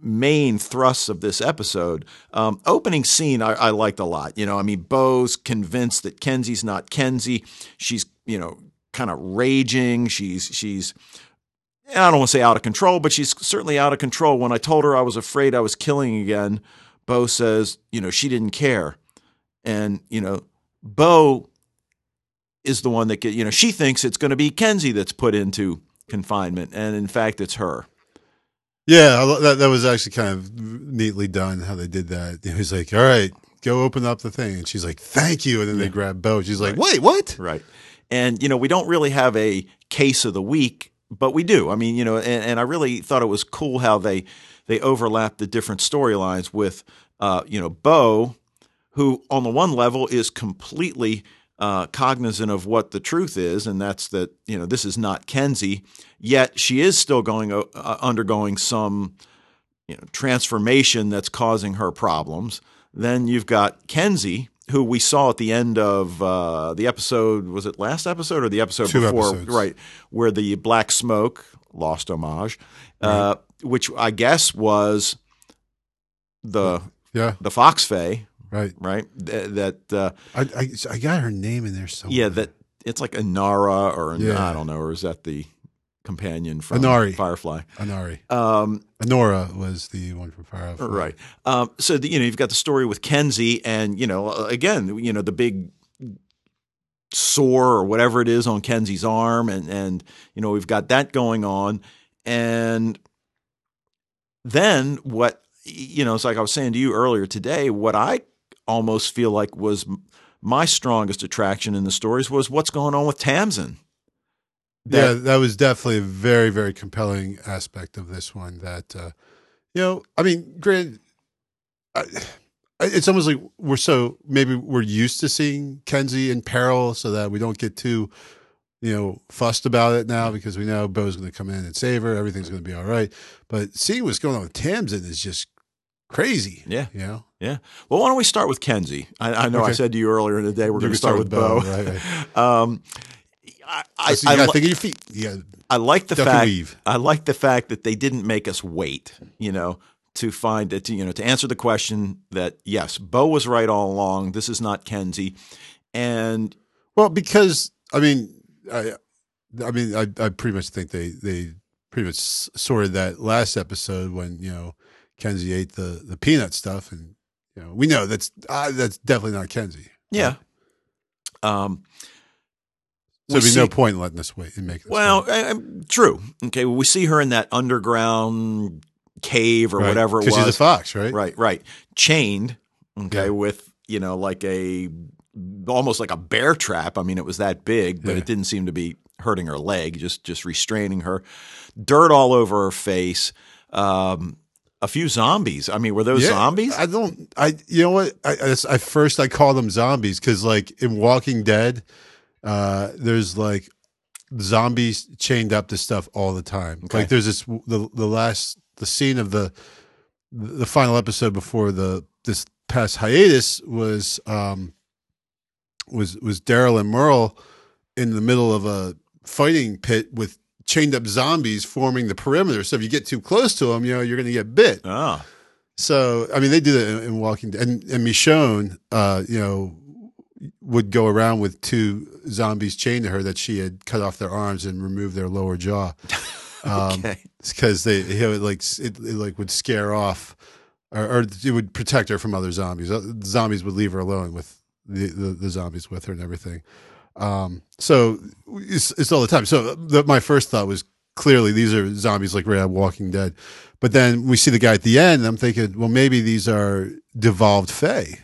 main thrusts of this episode. Um, opening scene, I, I liked a lot. You know, I mean, Bo's convinced that Kenzie's not Kenzie. She's, you know, kind of raging. She's she's. I don't want to say out of control, but she's certainly out of control. When I told her I was afraid I was killing again, Bo says, you know, she didn't care. And, you know, Bo is the one that get, you know, she thinks it's going to be Kenzie that's put into confinement. And in fact, it's her. Yeah, that that was actually kind of neatly done how they did that. He was like, "All right, go open up the thing," and she's like, "Thank you," and then they grab Bo. She's like, "Wait, what?" Right. And, you know, we don't really have a case of the week, but we do. I mean, you know, and, and I really thought it was cool how they they overlapped the different storylines with, uh, you know, Bo, who on the one level is completely uh, cognizant of what the truth is, and that's that, you know, this is not Kenzie, yet she is still going uh, undergoing some you know, transformation that's causing her problems. Then you've got Kenzie, who we saw at the end of uh, the episode. Was it last episode or the episode Two before? episodes. Right, where the black smoke lost homage, uh, which I guess was the Yeah, the Fox Fae, right. right? Th- That uh, I, I I got her name in there somewhere. yeah, that it's like Anara or Yeah. I don't know, or is that the companion from Inari. Firefly? Anari. Um, Honora was the one from Fire. Right. Um, so the, you know you've got the story with Kenzie, and you know uh, again you know the big sore or whatever it is on Kenzie's arm, and and you know we've got that going on, and then what you know it's like I was saying to you earlier today. What I almost feel like was my strongest attraction in the stories was what's going on with Tamsin. Yeah, that was definitely a very, very compelling aspect of this one. That uh, you know, I mean, granted, I, it's almost like we're so maybe we're used to seeing Kenzie in peril, so that we don't get too, you know, fussed about it now because we know Bo's going to come in and save her. Everything's going to be all right. But seeing what's going on with Tamsin is just crazy. Yeah. you know, Yeah. Well, why don't we start with Kenzie? I, I know I said to you earlier in the day we're going to can start, with Bo. Right, right. Um, I, I, So you I, got to think of your feet. Yeah, I like the fact. I like the fact that they didn't make us wait. You know, to find it. To, you know, to answer the question that yes, Bo was right all along. This is not Kenzie, and Well, because I mean, I, I mean, I, I pretty much think they they pretty much sorted that last episode when you know Kenzie ate the the peanut stuff, and you know we know that's uh, that's definitely not Kenzie. yeah. Um, So there'd be no point in letting us wait and making. us Well, uh, true. Okay, well, we see her in that underground cave or Right. whatever it was. she's a fox, right? Right, right. Chained, okay, Yeah. with, you know, like a almost like a bear trap. I mean, it was that big, but Yeah. it didn't seem to be hurting her leg, just just restraining her. Dirt all over her face. Um, a few zombies. I mean, were those Yeah, zombies? I don't. I you know what? I, I, I first I call them zombies because like in Walking Dead, uh, there's like zombies chained up to stuff all the time. Okay. Like there's this the the last the scene of the the final episode before the this past hiatus was um was was Daryl and Merle in the middle of a fighting pit with chained up zombies forming the perimeter. So if you get too close to them, you know you're going to get bit. Ah, So I mean, they do that in, in Walking Dead, and and Michonne, uh, you know, would go around with two zombies chained to her that she had cut off their arms and removed their lower jaw. Um, okay. because they it would like it, it like would scare off, or, or it would protect her from other zombies. Uh, Zombies would leave her alone with the, the, the zombies with her and everything. Um, so it's, it's all the time. So the, my first thought was clearly these are zombies like of Walking Dead, but then we see the guy at the end. And I'm thinking, well, maybe these are devolved Fae.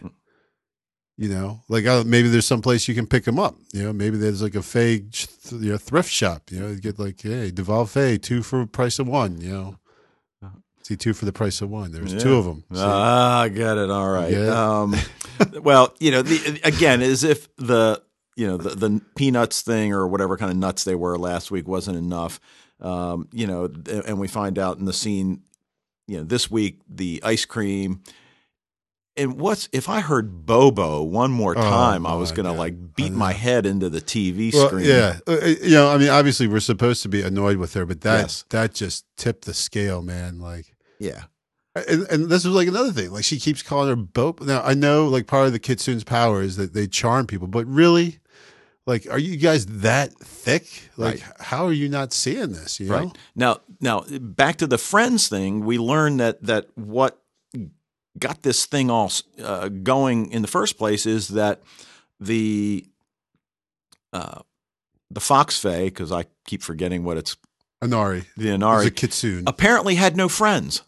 You know, like uh, maybe there's some place you can pick them up. You know, maybe there's like a Fae th- you know, thrift shop. You know, you get like, hey, devolved Fae two for the price of one. You know, see two for the price of one. There's two of them. Ah, I get it. All right. It? Um, well, you know, the, again, as if the you know the, the peanuts thing or whatever kind of nuts they were last week wasn't enough. Um, you know, and we find out in the scene, you know, this week the ice cream. And what's if I heard Bobo one more Oh, time, I was gonna God. like beat my head into the TV Well, screen. yeah, Uh, uh, you know, I mean, obviously we're supposed to be annoyed with her, but that Yes. that just tipped the scale, man. Like, yeah, and, and this was like another thing. Like, she keeps calling her Bope. Now, I know, like, part of the Kitsune's power is that they charm people, but really, like, are you guys that thick? Like, Right. how are you not seeing this? You know? Right. Now, now back to the friends thing. We learned that that what got this thing all uh, going in the first place is that the uh, the fox Fae because I keep forgetting what it's Anari, the anari is a Kitsune, apparently had no friends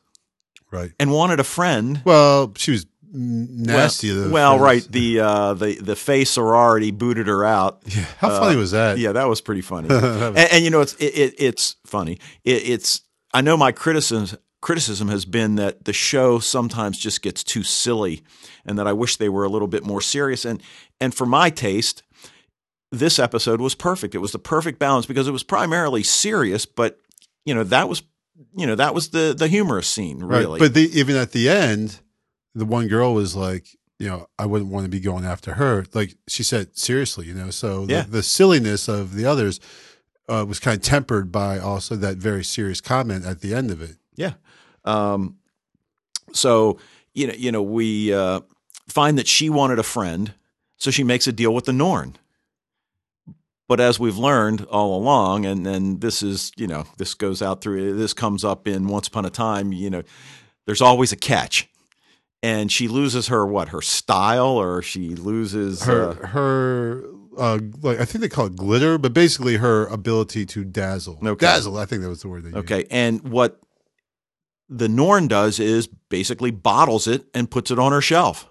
right? and wanted a friend. Well, she was nasty. Well, well, right. The uh, the the Fae sorority booted her out. Yeah, how funny was that? Yeah, that was pretty funny. That and, and you know, it's it, it, it's funny. It, it's I know my criticism criticism has been that the show sometimes just gets too silly, and that I wish they were a little bit more serious. And and for my taste, this episode was perfect. It was the perfect balance because it was primarily serious, but you know that was you know that was the the humorous scene really. Right. But the, even at the end, the one girl was like, you know, I wouldn't want to be going after her. Like she said, seriously, you know. So Yeah. the, the silliness of the others uh, was kind of tempered by also that very serious comment at the end of it. Yeah. Um, so you know, you know, we uh, find that she wanted a friend, so she makes a deal with the Norn. But as we've learned all along, and and this is you know this goes out through this comes up in Once Upon a Time. You know, there's always a catch, and she loses her what her style, or she loses Her uh, her uh, like I think they call it glitter, but basically her ability to dazzle. Okay. Dazzle, I think that was the word they used. Okay. And what the Norn does is basically bottles it and puts it on her shelf.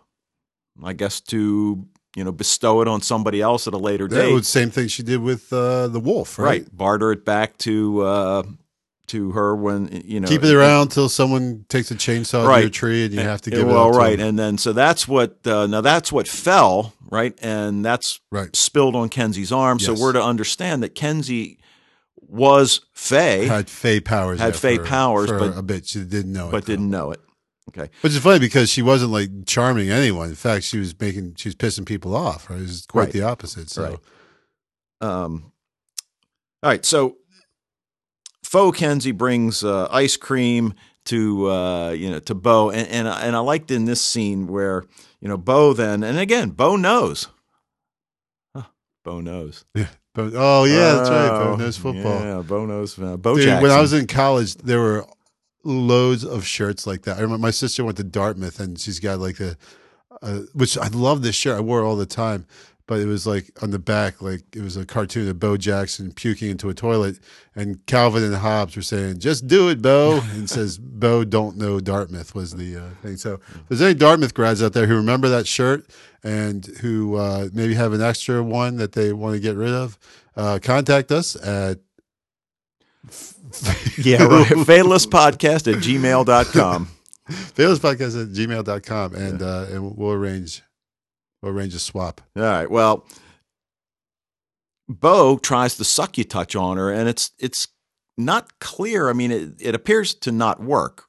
I guess to, you know, bestow it on somebody else at a later That date. was same thing she did with uh, the wolf, right? right. Barter it back to uh to her when you know Keep it around until someone takes a chainsaw to Right. your tree and you have to Yeah, give it well, to right, and then so that's what uh, now that's what fell right, and that's Right. spilled on Kenzie's arm. So we're to understand that Kenzie was Fae, had Fae powers. Had for- powers, for but- a bit. She didn't know it, but though. didn't know it. Okay, Which is funny because she wasn't like charming anyone. In fact, she was making she was pissing people off. Right, it was quite Right. the opposite. So Right. Um, all right, so Faux Kenzie brings uh, ice cream to uh, you know to Bo, and and I- and I liked in this scene where you know Bo then, and again Bo knows, huh, Bo knows. But oh yeah, that's right. Oh, Bo knows football. Yeah, Bo knows. Uh, Bo Dude, Jackson. when I was in college, there were loads of shirts like that. I remember my sister went to Dartmouth and she's got like a, a which I love this shirt. I wore it all the time, but it was like on the back, like it was a cartoon of Bo Jackson puking into a toilet, and Calvin and Hobbes were saying, "Just do it, Bo," and says, "Bo don't know Dartmouth" was the uh, thing. So, if there's any Dartmouth grads out there who remember that shirt and who uh, maybe have an extra one that they want to get rid of, uh, contact us at yeah, right. Fatalists podcast at gmail.com. Podcast at gmail.com and uh, and we'll arrange arrange a swap. All right. Well, Bo tries to suck you touch on her, and it's it's not clear. I mean, it, it appears to not work.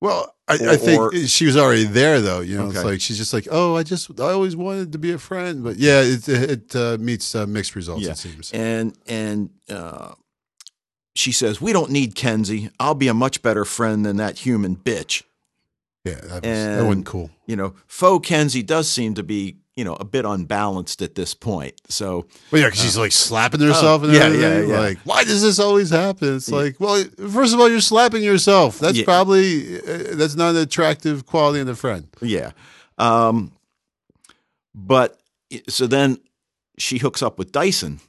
Well, I, Or- I think or- she was already there, though. You know, it's like she's just like, oh, I just, I always wanted to be a friend, but yeah, it it uh, meets uh, mixed results. Yeah. It seems. and and uh, she says, "We don't need Kenzie. I'll be a much better friend than that human bitch." Yeah, that, was, that and- wasn't cool. You know, faux Kenzie does seem to be you know a bit unbalanced at this point. So Well, yeah, 'cause she's like slapping herself and Oh, yeah, everything. yeah, yeah. Like, why does this always happen? It's Yeah. like, well, first of all, you're slapping yourself. That's Yeah. probably uh, that's not an attractive quality in a friend. yeah, um, but so then she hooks up with Dyson,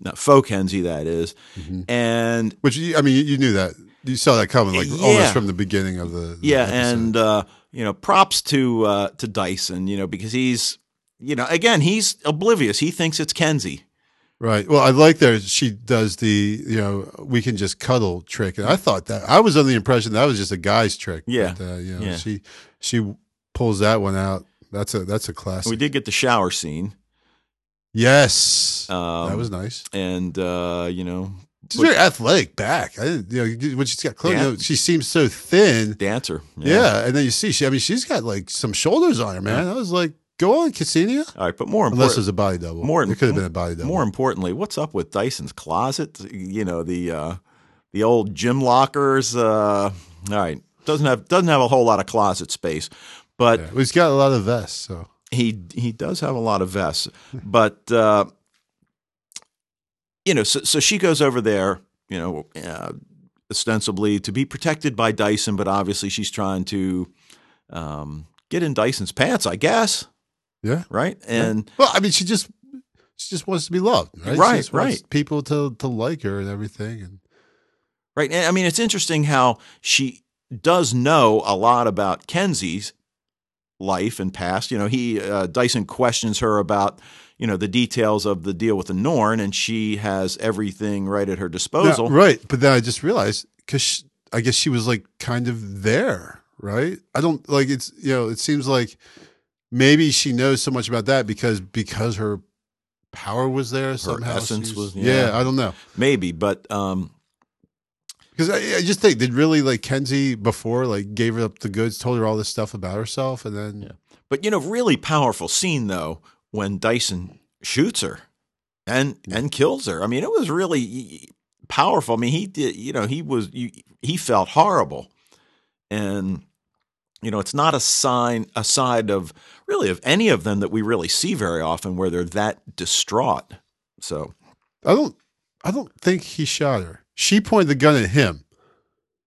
not faux Kenzie, that is, Mhm. and Which I mean, you, you knew that. You saw that coming, like Yeah. almost from the beginning of the. the yeah, episode. and uh, you know, props to uh, to Dyson, you know, because he's you know again he's oblivious. He thinks it's Kenzie. Right. Well, I like that she does the you know we can just cuddle trick, and I thought that I was under the impression that was just a guy's trick. Yeah. But, uh, you know, Yeah. she she pulls that one out. That's a that's a classic. We did get the shower scene. yes, Um, that was nice. and uh, you know, She's very athletic back. I you know, when she's got clothes, you know, she seems so thin. dancer. Yeah. and then you see, she, I mean, she's got like some shoulders on her, man. I was like, go on, Cassinia. All right, but more Unless important, it was a body double. more- it could have been a body double. more importantly, what's up with Dyson's closet? You know the uh, the old gym lockers. Uh, all right, doesn't have doesn't have a whole lot of closet space, but Yeah. He's got a lot of vests, so he he does have a lot of vests. But uh, you know, so so she goes over there. You know, uh, ostensibly to be protected by Dyson, but obviously she's trying to um, get in Dyson's pants, I guess. yeah. Right, and Well, I mean, she just she just wants to be loved, right? Right, she just wants right. People to to like her and everything, and Right. And I mean, it's interesting how she does know a lot about Kenzie's life and past. You know, he uh, Dyson questions her about you know the details of the deal with the Norn, and she has everything right at her disposal. Right. But then I just realized because I guess she was like kind of there, right? I don't like it's you know it seems like maybe she knows so much about that because because her power was there somehow. essence she's- was- yeah. yeah. I don't know Maybe, but um, because I, I just think did really like Kenzie before like gave her up the goods, told her all this stuff about herself, and then Yeah. but you know, really powerful scene though when Dyson shoots her and and kills her. I mean, it was really powerful. I mean, he did. You know, he was he felt horrible, and you know, it's not a sign a side of really of any of them that we really see very often where they're that distraught. So I don't I don't think he shot her. She pointed the gun at him,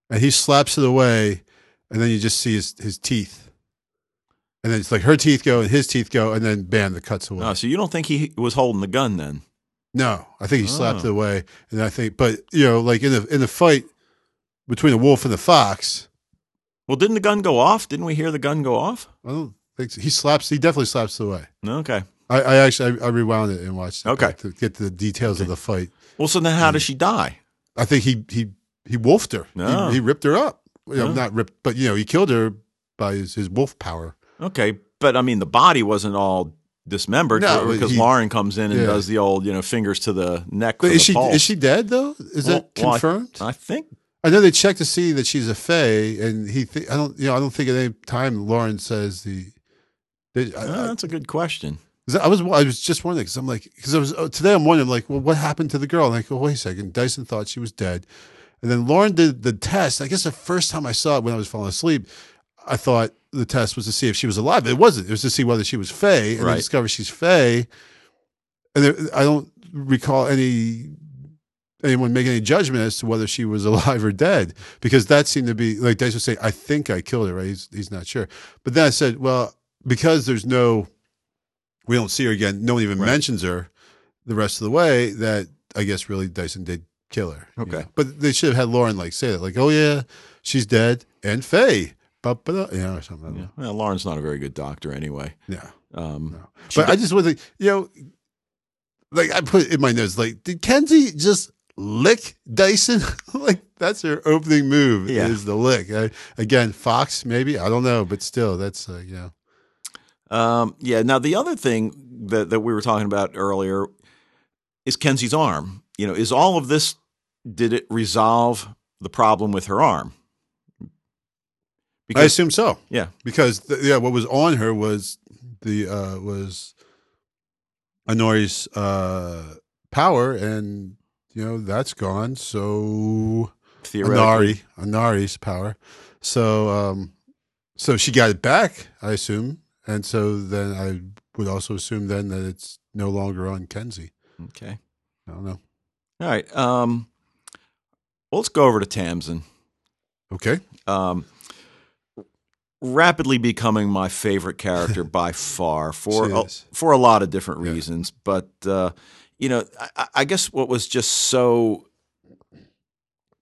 and he slaps it away, and then you just see his his teeth, and then it's like her teeth go and his teeth go, and then bam, the cuts away. oh, so you don't think he was holding the gun then? No, I think he slapped Oh. it away, and I think, but you know, like in the in the fight between the wolf and the fox, Well, didn't the gun go off? Didn't we hear the gun go off? I don't think so. he slaps. He definitely slaps it away. Okay. I, I actually I, I rewound it and watched it Okay. to get the details of the fight. Well, so then how does she die? I think he he he wolfed her. Oh. He, he ripped her up. You know, Oh. Not ripped, but you know, he killed her by his, his wolf power. Okay, but I mean, the body wasn't all dismembered No, because he- Lauren comes in and yeah. does the old, you know, fingers to the neck. But is she pulse. is she dead though? Is Well, that well, I- confirmed? I think. I know they checked to see that she's a fae, and he. Th- I don't. You know, I don't think at any time Lauren says the. They, I, that's a good question. I was. I was just wondering because I'm like because I was oh, today. I'm wondering like, well, what happened to the girl? And I go, wait a second. Dyson thought she was dead, and then Lauren did the test. I guess the first time I saw it when I was falling asleep, I thought the test was to see if she was alive. It wasn't. It was to see whether she was fae, and Right. they discover she's fae. And there, I don't recall any anyone making any judgment as to whether she was alive or dead because that seemed to be like Dyson would say, "I think I killed her." Right? He's he's not sure. But then I said, "Well, because there's no, we don't see her again. No one even Right. mentions her the rest of the way. That I guess really Dyson did kill her. you Okay. know. but they should have had Lauren like say that, like, "Oh yeah, she's dead and Fae." You know, or something. Yeah. Well, Lauren's not a very good doctor anyway. Yeah. Um, No. But I just want to, you know, like I put in my notes, like, did Kenzie just lick Dyson? like that's her opening move Yeah. is the lick. I, again, Fox maybe I don't know, but still, that's uh, you know, um, yeah. Now the other thing that that we were talking about earlier is Kenzie's arm. You know, is all of this did it resolve the problem with her arm? I assume so. yeah, because yeah, what was on her was the uh was Honori's uh power, and you know that's gone. So. Honori, Honori's power. So um, so she got it back, I assume, and so then I would also assume then that it's no longer on Kenzie. Okay. I don't know. All right. Um, well, let's go over to Tamsin. Okay, Um, rapidly becoming my favorite character by far for a, for a lot of different Yeah. reasons. But uh, you know, I, I guess what was just so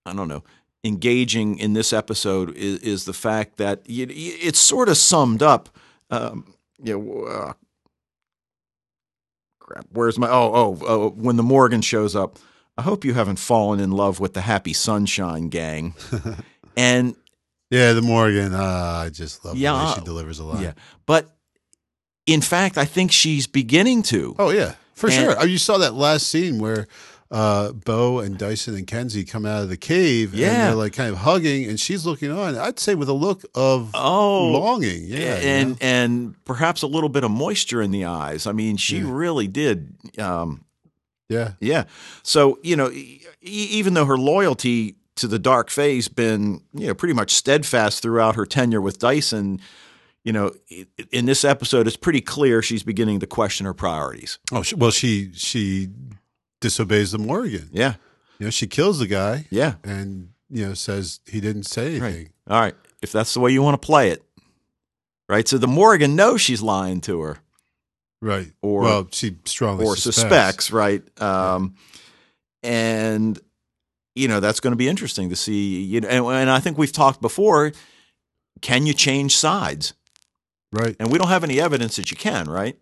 I don't know engaging in this episode is, is the fact that it's sort of summed up. Um, you know, uh, crap. Where's my oh oh oh when the Morgan shows up. I hope you haven't fallen in love with the Happy Sunshine Gang. and yeah, the Morgan. Uh, I just love the way Yeah, she delivers a line. yeah, but in fact, I think she's beginning to. Oh yeah, for And- sure. Oh, you saw that last scene where uh, Bo and Dyson and Kenzie come out of the cave. and Yeah. they're like kind of hugging, and she's looking on. I'd say with a look of Oh, longing. Yeah, you and know? and perhaps a little bit of moisture in the eyes. I mean, she Yeah. really did. Um, yeah, yeah. So you know, e- even though her loyalty to the dark Fae's been you know pretty much steadfast throughout her tenure with Dyson, you know, in this episode, it's pretty clear she's beginning to question her priorities. Oh, well, she she disobeys the Morgan. Yeah, You know, she kills the guy yeah. and you know says he didn't say Right. anything. All right. If that's the way you want to play it. Right. So the Morgan knows she's lying to her Right. Or- well, she strongly or suspects. suspects, right? Um, and, you know, that's going to be interesting to see. You know, and, and I think we've talked before can you change sides? Right. And we don't have any evidence that you can, right?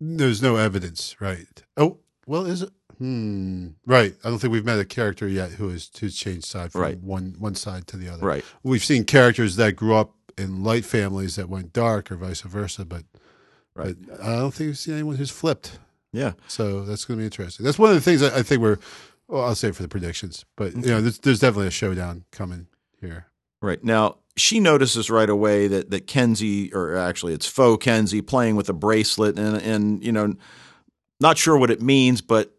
There's no evidence. Right. Oh, well, is it? Hmm. Right. I don't think we've met a character yet who has who's changed side from Right. one one side to the other. Right. We've seen characters that grew up in light families that went dark, or vice versa. But, Right. but I don't think we've seen anyone who's flipped. Yeah. So that's going to be interesting. That's one of the things I, I think we're. Well, I'll say for the predictions, but you know, there's, there's definitely a showdown coming here. Right. Now, she notices right away that, that Kenzie, or actually it's faux Kenzie, playing with a bracelet and, and, you know, not sure what it means, but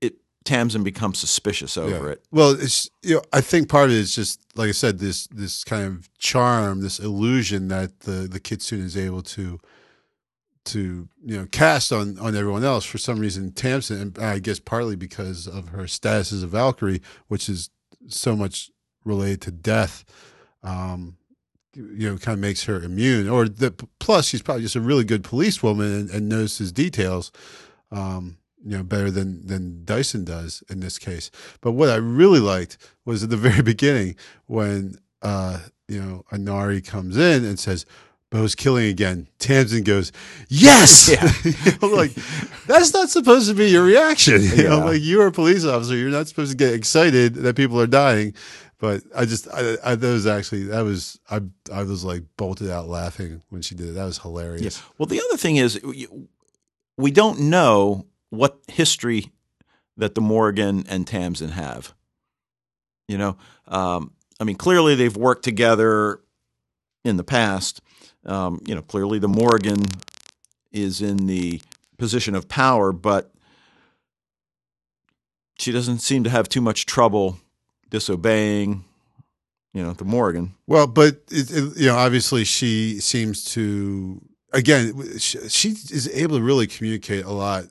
it Tamsin becomes suspicious over Yeah. it. Well, it's you know, I think part of it is just like I said, this this kind of charm, this illusion that the the kitsune is able to to you know cast on on everyone else. For some reason, Tamsin, and I guess partly because of her status as a Valkyrie, which is so much related to death. Um, you know, kind of makes her immune. Or the plus, she's probably just a really good policewoman and, and knows his details. Um, you know, better than than Dyson does in this case. But what I really liked was at the very beginning when uh, you know Anari comes in and says, "Bo's killing again." Tamsin goes, "Yes!" Yeah. I'm like that's not supposed to be your reaction. You know, like you're a police officer, you're not supposed to get excited that people are dying. But I just, I, I that was actually that was I I was like bolted out laughing when she did it. That was hilarious. Yeah. Well, the other thing is, we don't know what history that the Morgan and Tamsin have. You know, um, I mean, clearly they've worked together in the past. Um, you know, clearly the Morgan is in the position of power, but she doesn't seem to have too much trouble disobeying. You know, the Morgan. Well, but it, it, you know, obviously, she seems to again. She, she is able to really communicate a lot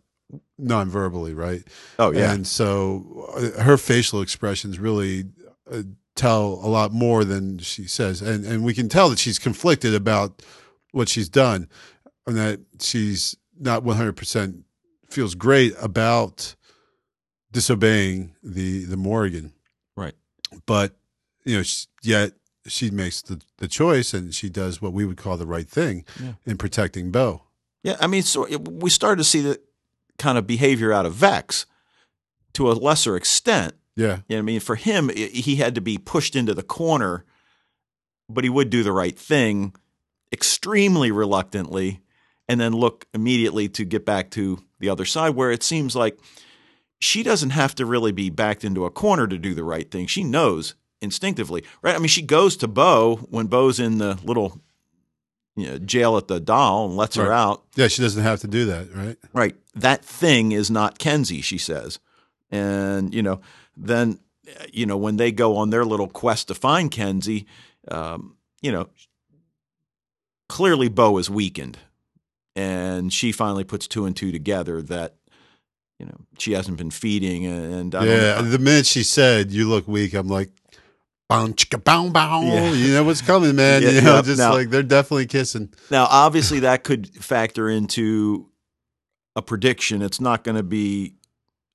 non-verbally, right? Oh yeah, And so uh, her facial expressions really uh, tell a lot more than she says, and and we can tell that she's conflicted about what she's done, and that she's not one hundred percent feels great about disobeying the the Morgan, Right. But you know, sh- yet she makes the the choice, and she does what we would call the right thing Yeah. in protecting Bo. Yeah, I mean, so we started to see the kind of behavior out of Vex to a lesser extent. Yeah, You know, I mean, for him, he had to be pushed into the corner, but he would do the right thing extremely reluctantly and then look immediately to get back to the other side, where it seems like she doesn't have to really be backed into a corner to do the right thing. She knows instinctively, right? I mean, she goes to Bo when Bo's in the little you know, jail at the Dal and lets her out. Yeah, she doesn't have to do that, right? Right. That thing is not Kenzie, she says. And, you know, then, you know, when they go on their little quest to find Kenzie, um, you know, clearly Bo is weakened. And she finally puts two and two together that, you know, she hasn't been feeding. And, I don't- yeah. The minute she said, "You look weak," I'm like, "Bow chicka bow bow." Yeah. You know what's coming, man. Yeah, you know, yeah. just Now- like they're definitely kissing. Now, obviously, that could factor into a prediction. It's not going to be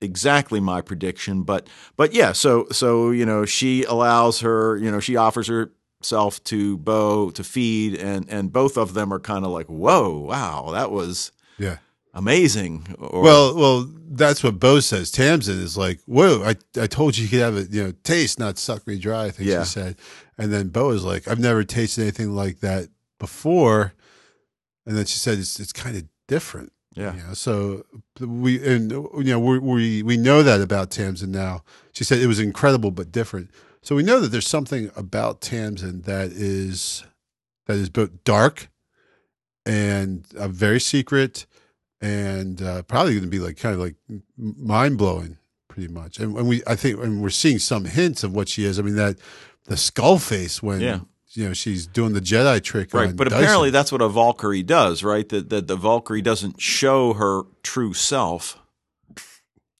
exactly my prediction, but but yeah. So so you know, she allows her. You know, she offers herself to Bo to feed, and and both of them are kind of like, whoa, wow, that was Yeah. amazing. Or, Well, well, that's what Bo says. Tamsin is like, "Whoa, I, I told you you could have it, you know, taste, not suck me dry." I think Yeah. she said, and then Bo is like, "I've never tasted anything like that before," and then she said, "It's it's kind of different." Yeah, You know, so we and you know we we we know that about Tamsin now. She said it was incredible but different. So we know that there's something about Tamsin that is that is both dark and uh, very secret, and uh, probably going to be like kind of like mind blowing, pretty much. And, and we I think and we're seeing some hints of what she is. I mean that the skull face when Yeah. You know she's doing the Jedi trick, right. But Dyson. apparently, that's what a Valkyrie does, right? That that the Valkyrie doesn't show her true self,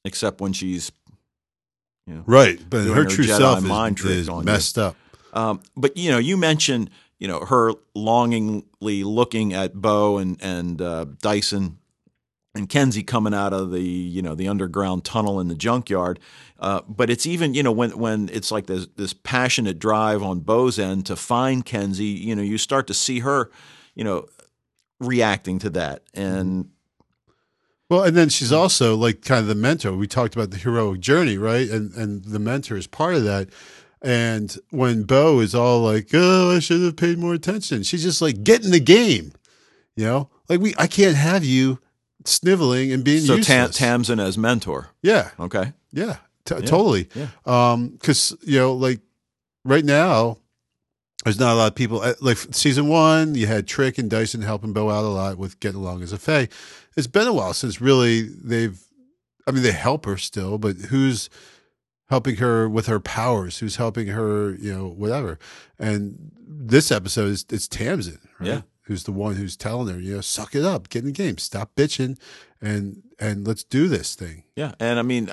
except when she's you know, right. But her her true Jedi self mind is, is on you. messed up. Um, but you know, you mentioned you know her longingly looking at Bo and and uh, Dyson and Kenzie coming out of the you know the underground tunnel in the junkyard. Uh, but it's even you know when when it's like this this passionate drive on Bo's end to find Kenzie. You know, you start to see her, you know, reacting to that and. Well, and then she's also like kind of the mentor. We talked about the heroic journey, right? And and the mentor is part of that. And when Bo is all like, "Oh, I should have paid more attention," she's just like, "Get in the game," you know. Like we, I can't have you sniveling and being So Tam. Tamsin as mentor. yeah, Okay. yeah, t- totally. yeah. Um, because you know, like right now, there's not a lot of people. uh, Like season one, you had Trick and Dyson helping Bo out a lot with getting along as a Fae. It's been a while since really they've. I mean, they help her still, but who's helping her with her powers? Who's helping her? You know, whatever. And this episode is it's Tamsin, right? Yeah. Who's the one who's telling her, you know, suck it up, get in the game, stop bitching, and and let's do this thing. Yeah, and I mean,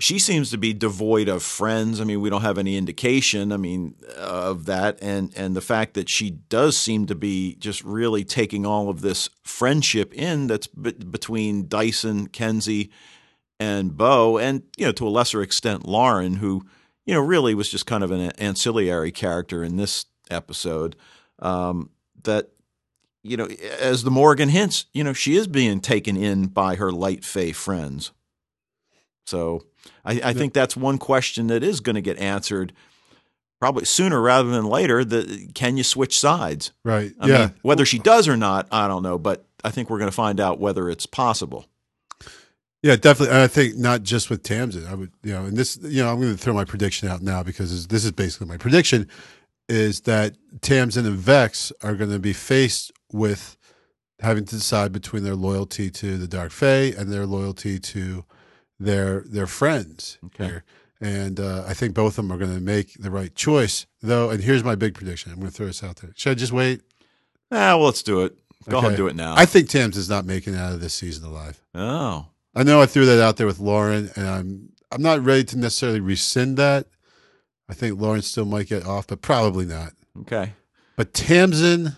she seems to be devoid of friends. I mean, we don't have any indication. I mean, of that, and and the fact that she does seem to be just really taking all of this friendship in that's be- between Dyson, Kenzie, and Bo, and you know, to a lesser extent, Lauren, who you know really was just kind of an ancillary character in this episode. Um, that you know, as the Morrigan hints, you know, she is being taken in by her light fae friends. So I, I think that's one question that is going to get answered probably sooner rather than later. The, can you switch sides? Right. I yeah. mean, whether she does or not, I don't know, but I think we're going to find out whether it's possible. Yeah, definitely. And I think not just with Tamsin. I would, you know, and this, you know, I'm going to throw my prediction out now because this is basically my prediction is that Tamsin and Vex are going to be faced with having to decide between their loyalty to the Dark Fae and their loyalty to their their friends Okay. here. And uh, I think both of them are going to make the right choice, though. And here's my big prediction. I'm going to throw this out there. Should I just wait? Ah, well, let's do it. Go ahead Okay. and do it now. I think Tamsin's not making it out of this season alive. oh, I know I threw that out there with Lauren, and I'm I'm not ready to necessarily rescind that. I think Lauren still might get off, but probably not. okay. But Tamsin,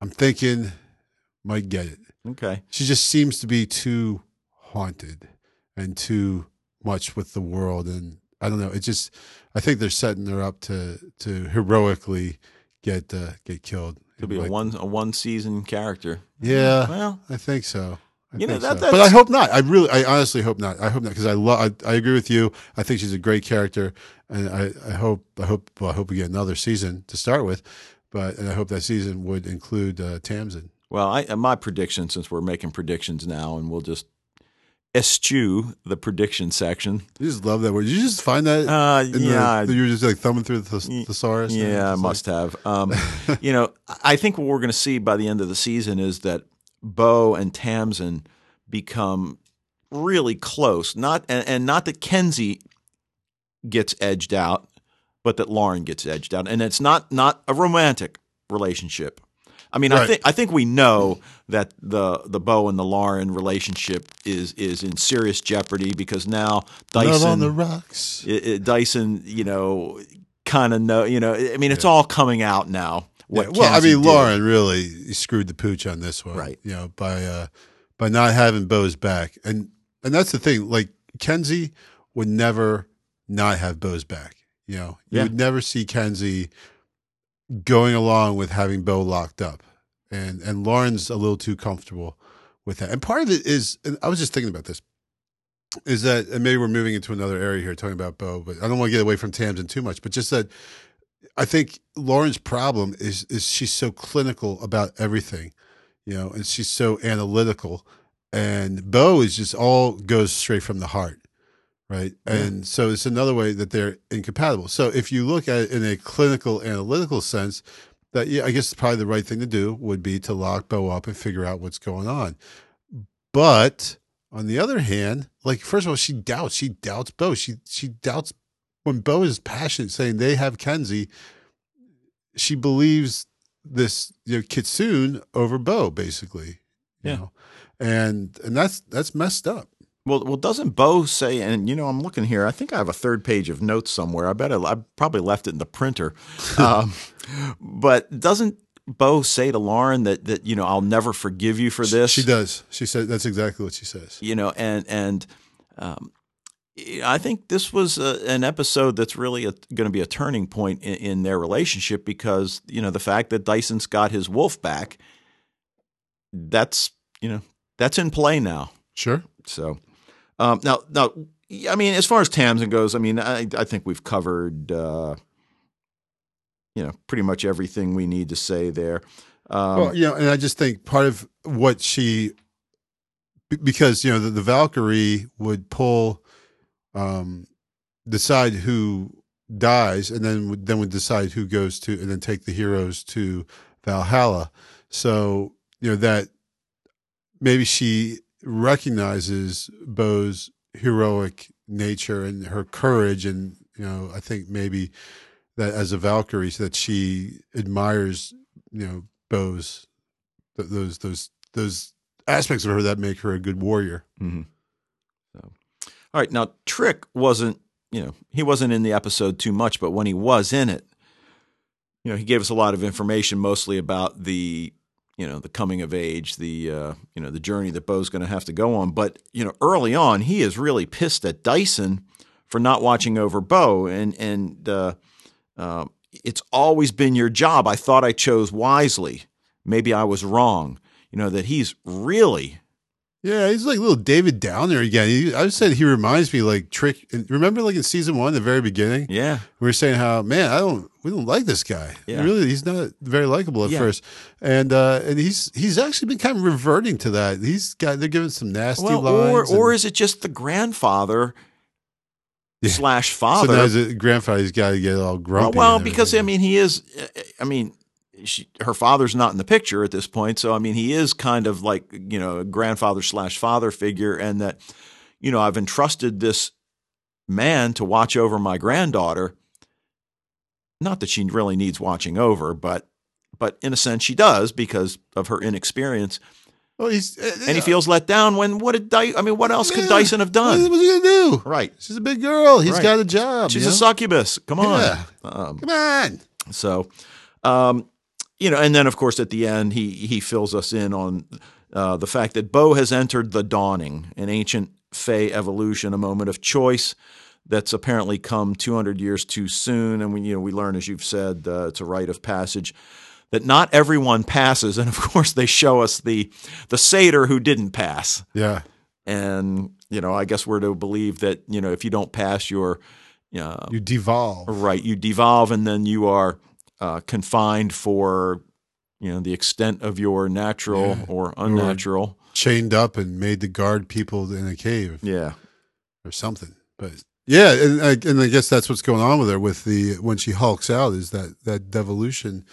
I'm thinking might get it. Okay. She just seems to be too haunted and too much with the world, and I don't know. It just I think they're setting her up to to heroically get uh, get killed. Could be a one a one season character. Yeah, Well, I think so. I You know, that- so. but I hope not. I really, I honestly hope not. I hope not because I love. I, I agree with you. I think she's a great character, and I, I hope, I hope, well, I hope we get another season to start with. But and I hope that season would include uh, Tamsin. Well, I, my prediction, since we're making predictions now, and we'll just eschew the prediction section. You just love that word. Did you just find that? Uh, in the- yeah, you were just like thumbing through the th- thesaurus. Yeah, I must like- have. Um, you know, I think what we're going to see by the end of the season is that Bo and Tamsin become really close. Not and, and not that Kenzie gets edged out, but that Lauren gets edged out, and it's not not a romantic relationship. I mean, I think I think we know that the the Bo and the Lauren relationship is is in serious jeopardy because now Dyson Love on the rocks. it, it, Dyson, you know, kind of know, you know, I mean, it's all coming out now. What Yeah, well, I mean, did. Lauren really screwed the pooch on this one, Right. You know, by uh, by not having Bo's back, and and that's the thing. Like Kenzie would never not have Bo's back. You know, you Yeah. would never see Kenzie going along with having Bo locked up, and and Lauren's a little too comfortable with that. And part of it is, and I was just thinking about this, is that and maybe we're moving into another area here talking about Bo, but I don't want to get away from Tamsin too much. But just that, I think Lauren's problem is is she's so clinical about everything, you know, and she's so analytical, and Bo is just all goes straight from the heart, right? And so it's another way that they're incompatible. So if you look at it in a clinical analytical sense, that yeah, I guess probably the right thing to do would be to lock Bo up and figure out what's going on. But on the other hand, like first of all, she doubts. She doubts Bo. She she doubts when Bo is passionate, saying they have Kenzie. She believes this you know Kitsune over Bo, basically. You Yeah. know? and and that's that's messed up. Well, well, doesn't Bo say? And you know, I'm looking here. I think I have a third page of notes somewhere. I bet I, I probably left it in the printer. um, but doesn't Bo say to Lauren that that you know I'll never forgive you for this? She does. She said that's exactly what she says. you know, and and um, I think this was a, an episode that's really going to be a turning point in, in their relationship because you know the fact that Dyson's got his wolf back, that's you know that's in play now. Sure. So um, now now I mean as far as Tamsin goes, I mean I I think we've covered uh, you know pretty much everything we need to say there. Um, well, you know, and I just think part of what she, because you know the, the Valkyrie would pull, um, decide who dies, and then then would decide who goes to, and then take the heroes to Valhalla. So you know that maybe she recognizes Bo's heroic nature and her courage, and you know I think maybe that as a Valkyrie, that she admires you know Bo's th- those those those aspects of her that make her a good warrior. Mhm. So, all right. Now, Trick wasn't, you know, he wasn't in the episode too much, but when he was in it, you know, he gave us a lot of information, mostly about the, you know, the coming of age, the, uh, you know, the journey that Bo's going to have to go on. But you know, early on, he is really pissed at Dyson for not watching over Bo, and and uh, uh, it's always been your job. I thought I chose wisely. Maybe I was wrong. You know that he's really Yeah, he's like little David Downer again. He, I said he reminds me like Trick. Remember, like in season one, the very beginning, yeah. we were saying how man, I don't, we don't like this guy. Yeah. Really, he's not very likable at Yeah. first, and uh, and he's he's actually been kind of reverting to that. He's got they're giving some nasty Well, or lines, or and- is it just the grandfather Yeah. slash so father? now as a grandfather, he's got to get all well, grumpy. well, and because I mean, he is. I mean, she, her father's not in the picture at this point, so I mean, he is kind of like you know a grandfather slash father figure, and that you know I've entrusted this man to watch over my granddaughter. Not that she really needs watching over, but but in a sense she does because of her inexperience, well, he's and he feels let down. When what did Dy- I mean, what else could Yeah. Dyson have done? What, what's he gonna do? Right. She's a big girl. He's Right. got a job. She's a know? succubus. Come on. Yeah. Um, Come on. so, um, you know, and then of course at the end he he fills us in on uh, the fact that Bo has entered the dawning, an ancient Fae evolution, a moment of choice that's apparently come 200 years too soon. And we you know we learn, as you've said, uh, it's a rite of passage. That not everyone passes, and of course they show us the the satyr who didn't pass, Yeah. and you know I guess we're to believe that you know if you don't pass, you're uh, You devolve. Right. You devolve and then you are uh, confined for, you know, the extent of your natural Yeah. or unnatural. chained up and made to guard people in a cave Yeah. or something. But yeah, and I, and I guess that's what's going on with her with the when she hulks out is that that devolution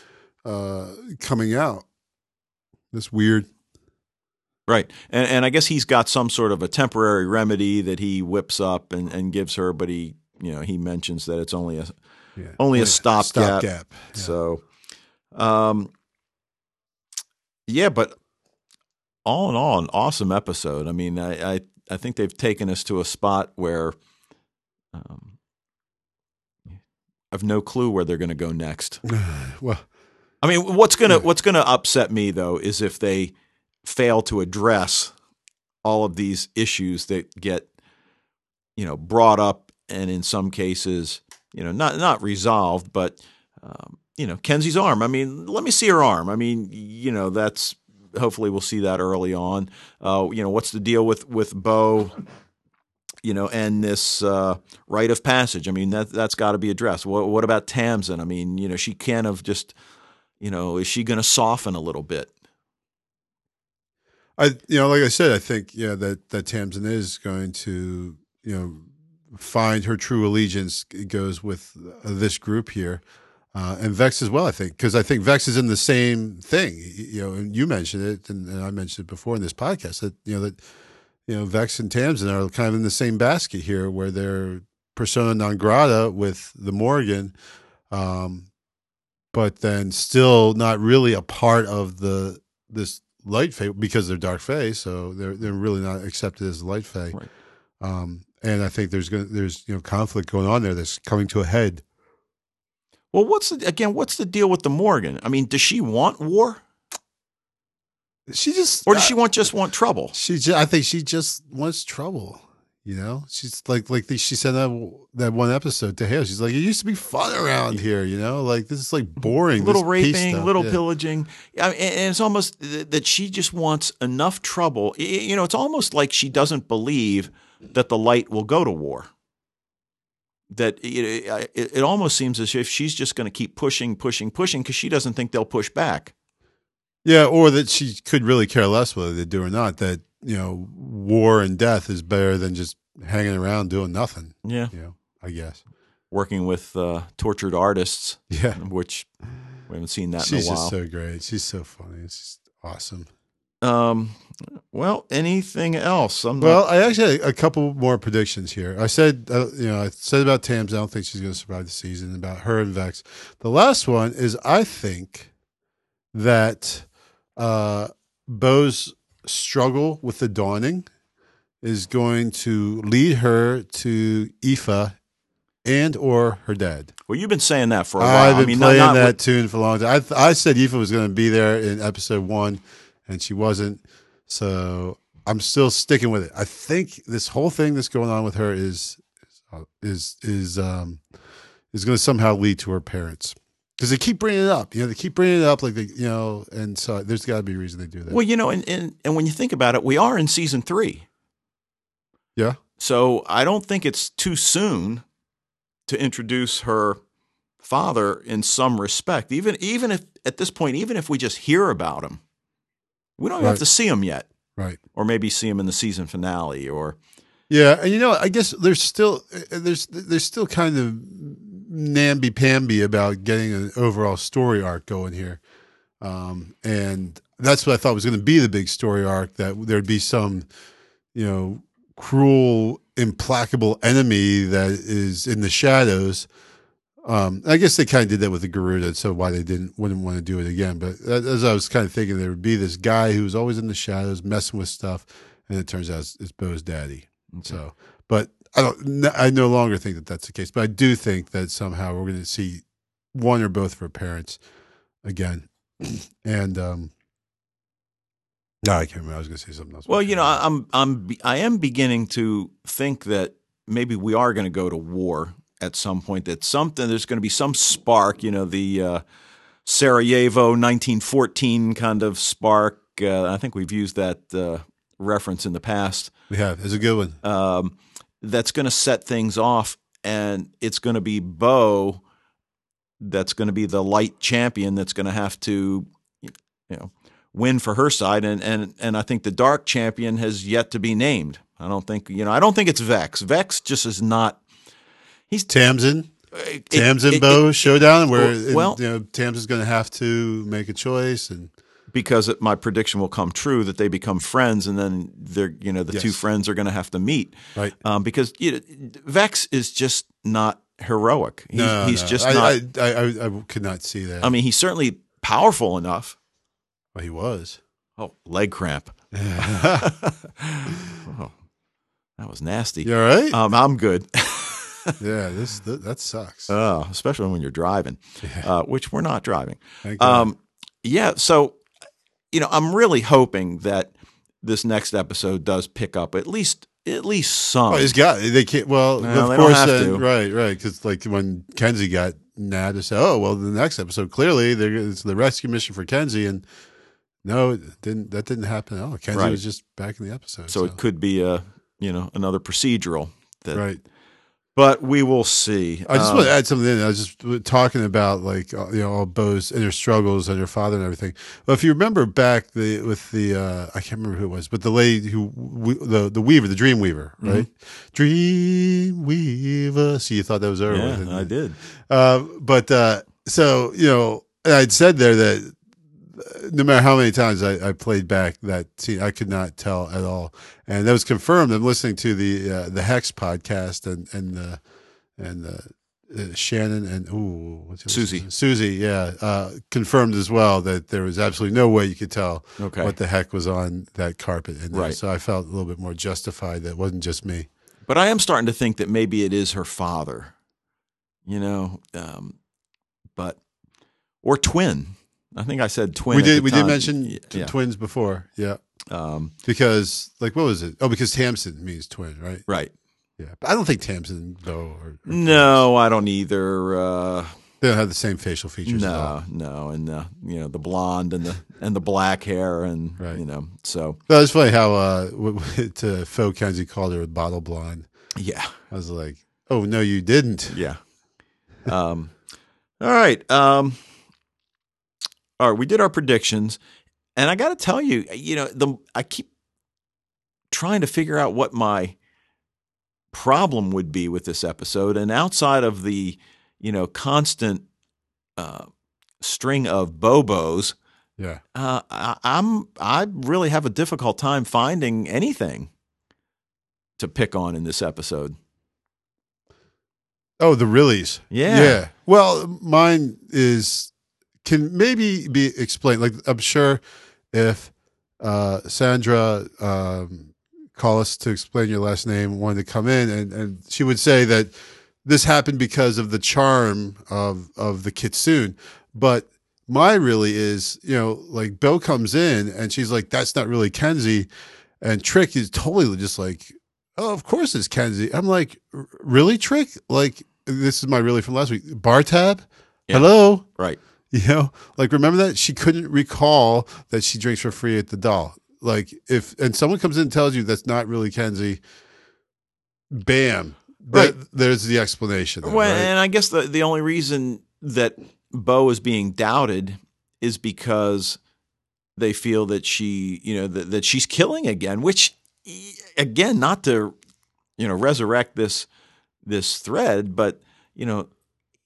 uh, coming out. This weird. Right. And and I guess he's got some sort of a temporary remedy that he whips up and, and gives her, but he you know, he mentions that it's only a Yeah. Only a stopgap. Stopgap. Yeah. So, um, yeah, but all in all, an awesome episode. I mean, I, I, I think they've taken us to a spot where um, I've no clue where they're going to go next. well, I mean, what's gonna what's gonna upset me though is if they fail to address all of these issues that get you know brought up and in some cases you know not not resolved, but um, you know Kenzie's arm. I mean, let me see her arm. I mean, you know that's hopefully we'll see that early on. Uh, you know, what's the deal with with Bo? You know, and this uh, rite of passage. I mean, that that's got to be addressed. What, what about Tamsin? I mean, you know, she can't have just, you know, is she going to soften a little bit? I you know, like I said, I think yeah that that Tamsin is going to you know find her true allegiance goes with uh, this group here, uh, and Vex as well. I think because I think Vex is in the same thing. You know, and you mentioned it, and, and I mentioned it before in this podcast that you know that you know Vex and Tamsin are kind of in the same basket here, where they're persona non grata with the Morrigan. Um, but then still not really a part of the this light fae because they're dark fae, so they're they're really not accepted as light fae. Right. Um, and I think there's going there's you know conflict going on there that's coming to a head. Well, what's the, again? What's the deal with the Morrigan? I mean, does she want war, She just or does she want just want trouble? She just, I think she just wants trouble. You know, she's like like the, she said that that one episode to Hale. She's like, it used to be fun around here. You know, like this is like mm-hmm. boring. little raping, little Yeah. pillaging. I mean, and and it's almost that she just wants enough trouble. You know, it's almost like she doesn't believe that the light will go to war. That it, it, it almost seems as if she's just going to keep pushing, pushing, pushing because she doesn't think they'll push back. Yeah, or that she could really care less whether they do or not. That you know, war and death is better than just hanging around doing nothing. Yeah, You know, I guess. working with uh, tortured artists, Yeah, which we haven't seen that she's in a just so great. She's so funny. It's just awesome. um, well, anything else? I'm Well, not, I actually had a couple more predictions here. I said, uh, you know, I said about Tams. I don't think she's going to survive the season. About her and Vex. The last one is I think that uh, Bo's struggle with the dawning is going to lead her to Aoife and or her dad. well, you've been saying that for a while. I've been I mean, not- playing not that with- tune for a long time. I, th- I said Aoife was going to be there in episode one, and she wasn't. So I'm still sticking with it. I think this whole thing that's going on with her is is is um is going to somehow lead to her parents because they keep bringing it up. You know, they keep bringing it up like they, you know, and so there's got to be a reason they do that. Well, you know, and, and and when you think about it, we are in season three. Yeah. So I don't think it's too soon to introduce her father in some respect. Even even if at this point, even if we just hear about him, we don't even have to see him yet, right. or maybe see him in the season finale. Or Yeah, and you know, I guess there's still there's there's still kind of namby pamby about getting an overall story arc going here, um, and that's what I thought was going to be the big story arc. That there'd be some, you know, cruel, implacable enemy that is in the shadows. Um, I guess they kind of did that with the Garuda, so why they didn't wouldn't want to do it again. But as I was kind of thinking, there would be this guy who was always in the shadows, messing with stuff, and it turns out it's, it's Bo's daddy. So, but I don't. I no longer think that that's the case. But I do think that somehow we're going to see one or both of her parents again. And um, no, I can't remember. I was going to say something else. well, you know, I'm I'm I am beginning to think that maybe we are going to go to war at some point. That something there's going to be some spark. You know, the uh, Sarajevo 1914 kind of spark. Uh, I think we've used that uh, reference in the past. we have. It's a good one. Um, that's going to set things off, and it's going to be Bo. That's going to be the light champion. That's going to have to, you know, win for her side, and and and I think the dark champion has yet to be named. I don't think you know. I don't think it's Vex. Vex just is not. He's Tamsin. it- Tamsin it- Bo it- showdown where Well- you know Tamsin's going to have to make a choice and because it, my prediction will come true that they become friends, and then they're you know the two friends are going to have to meet. right. Um, because you know, Vex is just not heroic. He's, no, he's no. just I, not. I, I, I, I could not see that. I mean, he's certainly powerful enough. well, he was. Oh, leg cramp. Oh, that was nasty. you all right? Um, I'm good. yeah, this that, that sucks. Uh, especially when you're driving, Yeah. uh, which we're not driving. Um, yeah. So, you know, I'm really hoping that this next episode does pick up at least at least some. Oh, he's got. They can't. Well, No, of they don't course, have uh, to. right, right. Because like when Kenzie got nabbed, they said, "Oh, well, the next episode clearly is the rescue mission for Kenzie," and no, it didn't. That didn't happen. Oh, Kenzie Right. was just back in the episode. so it could be a you know another procedural. That, right. But we will see. I just Um, want to add something in. I was just talking about like uh, you know all Bo's inner struggles and her father and everything. But if you remember back the with the uh, I can't remember who it was, but the lady who w- the the Weaver, the Dream Weaver, Mm-hmm. right? Dream Weaver. See, you thought that was her. Yeah, I did. Uh, but uh, so you know, I'd said there that no matter how many times I, I played back that scene, I could not tell at all, and that was confirmed. I'm listening to the uh, the Hex podcast and and uh, and uh, uh, Shannon and ooh, what's Susie. name? Susie, yeah, uh, confirmed as well that there was absolutely no way you could tell Okay. what the heck was on that carpet. There. Right. So I felt a little bit more justified that it wasn't just me. But I am starting to think that maybe it is her father. You know, um, but or twin. I think I said twin. we did we did mention yeah. twins before, yeah. Um, Because, like, what was it? Oh, because Tamsin means twin, right? right. Yeah, but I don't think Tamsin though. Or, or No, I don't either. Uh, they don't have the same facial features. no, no, and uh, you know the blonde and the and the black hair and Right. you know so That was funny how uh, to Phil Kenzie called her bottle blonde. yeah I was like, oh no, you didn't. yeah. Um, all right. Um, all right. We did our predictions, and I got to tell you, you know, the I keep trying to figure out what my problem would be with this episode, and outside of the you know constant uh, string of bobos. Yeah, Uh, I, I'm I really have a difficult time finding anything to pick on in this episode. Oh, the reallys. Yeah. Yeah. Well, mine is can maybe be explained. Like I'm sure if uh, Sandra um, call us to explain your last name wanted to come in and, and she would say that this happened because of the charm of of the kitsune. But my really is, you know, like Bill comes in and she's like, that's not really Kenzie. And Trick is totally just like, oh, of course it's Kenzie. I'm like, really, Trick? Like, this is my really from last week. Bar tab? Yeah. Hello? Right. You know, like remember that she couldn't recall that she drinks for free at the Dal. Like if and someone comes in and tells you that's not really Kenzie, bam, Right. That- there's the explanation. there, Well, right? and I guess the the only reason that Bo is being doubted is because they feel that she, you know, that, that she's killing again. Which, again, not to, you know, resurrect this this thread, but you know,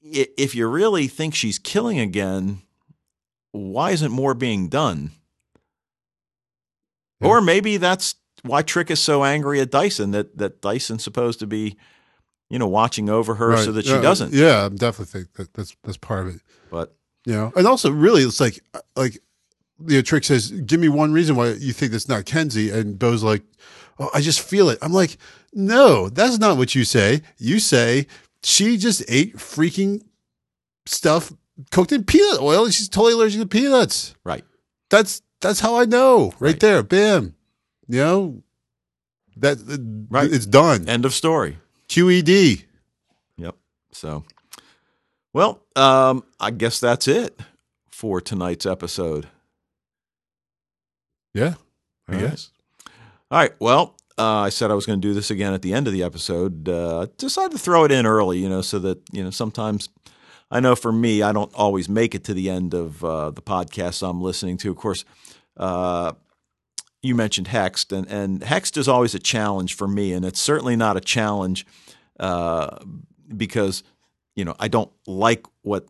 if you really think she's killing again, why isn't more being done? Yeah. Or maybe that's why Trick is so angry at Dyson that that Dyson's supposed to be, you know, watching over her so Right. that she Yeah, uh, doesn't. Yeah, I definitely think that that's that's part of it. But You know, and also really, it's like uh, like you know, Trick says, "Give me one reason why you think that's not Kenzie," and Bo's like, "Oh, I just feel it." I'm like, "No, that's not what you say. You say she just ate freaking stuff cooked in peanut oil, and she's totally allergic to peanuts." right. That's that's how I know, right, Right. there, bam. You know, that Right. it's done. End of story. QED. Yep. So, well, um, I guess that's it for tonight's episode. Yeah, I All right. guess. All right. Well, uh, I said I was going to do this again at the end of the episode. Uh, decided to throw it in early, you know, so that you know sometimes I know for me I don't always make it to the end of uh, the podcast I'm listening to. Of course, uh, you mentioned Hext, and, and Hext is always a challenge for me, and it's certainly not a challenge uh, because you know I don't like what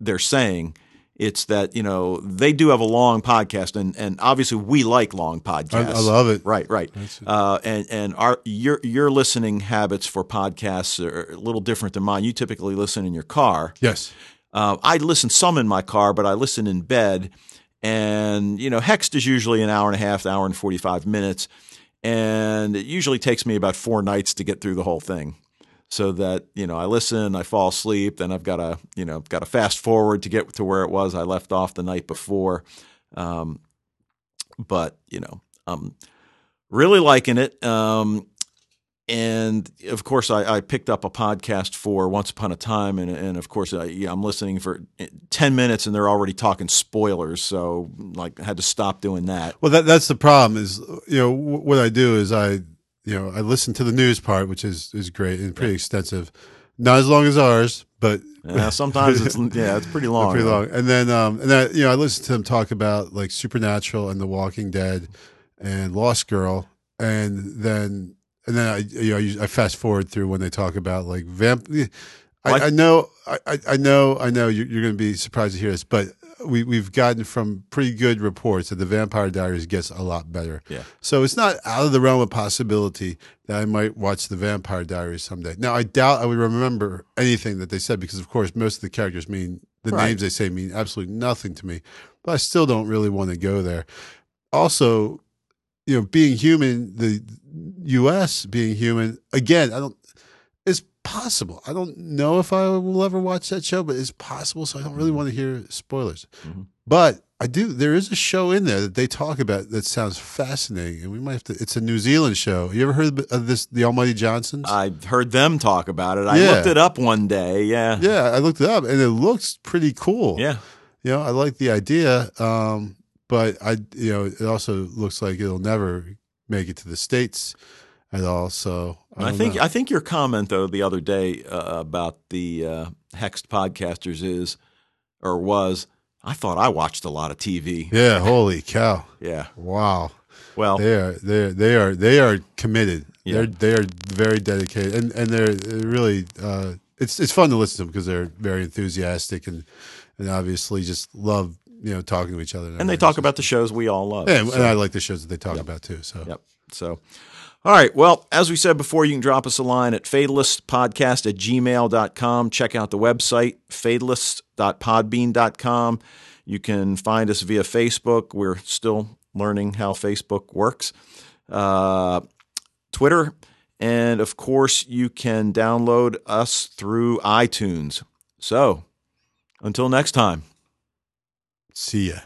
they're saying. It's that you know they do have a long podcast, and and obviously we like long podcasts. I, I love it. Right, right. Uh, and and our your your listening habits for podcasts are a little different than mine. You typically listen in your car. Yes. Uh, I listen some in my car, but I listen in bed. And you know, Hext is usually an hour and a half, hour and forty five minutes, and it usually takes me about four nights to get through the whole thing so that you know I listen, I fall asleep, then I've got to you know got to fast forward to get to where it was I left off the night before. Um, but you know, I'm really liking it. Um, and of course, I, I, picked up a podcast for Once Upon a Time, and, and of course, I, am listening for ten minutes, and they're already talking spoilers. So, like, I had to stop doing that. Well, that that's the problem. Is you know what I do is I you know, I listen to the news part, which is is great and pretty yeah. extensive. Not as long as ours, but yeah, sometimes it's yeah, it's pretty long. pretty long. And then um and then you know, I listen to them talk about like Supernatural and The Walking Dead and Lost Girl, and then and then I you know I fast forward through when they talk about like vamp. I, I know, I, I know, I know. You're, you're going to be surprised to hear this, but we we've gotten from pretty good reports that the Vampire Diaries gets a lot better. Yeah. So it's not out of the realm of possibility that I might watch the Vampire Diaries someday. Now I doubt I would remember anything that they said because of course most of the characters mean the right. names they say mean absolutely nothing to me. But I still don't really want to go there. Also, you know, being human, the U.S. being human again, I don't possible. I don't know if I will ever watch that show, but it's possible. So I don't really want to hear spoilers. Mm-hmm. But I do. There is a show in there that they talk about that sounds fascinating, and we might have to. It's a New Zealand show. You ever heard of this, The Almighty Johnsons? I've heard them talk about it. I yeah. looked it up one day. Yeah, yeah, I looked it up, and it looks pretty cool. Yeah, you know, I like the idea, um, but I, you know, it also looks like it'll never make it to the states at all. So I, I think know. I think your comment though the other day uh, about the uh, Hext podcasters is or was I thought I watched a lot of TV. Yeah, holy cow. yeah. Wow. Well, they are they they are they are committed. Yeah. They're they are very dedicated and and they're, they're really uh, it's it's fun to listen to them because they're very enthusiastic and and obviously just love you know talking to each other. And, and they talk about the shows we all love. Yeah, so. and I like the shows that they talk yep. about too. So yep. So all right. Well, as we said before, you can drop us a line at fatalistpodcast at gmail.com. Check out the website, fatalist.podbean.com. You can find us via Facebook. We're still learning how Facebook works. Uh, Twitter. And of course, you can download us through iTunes. So, until next time. See ya.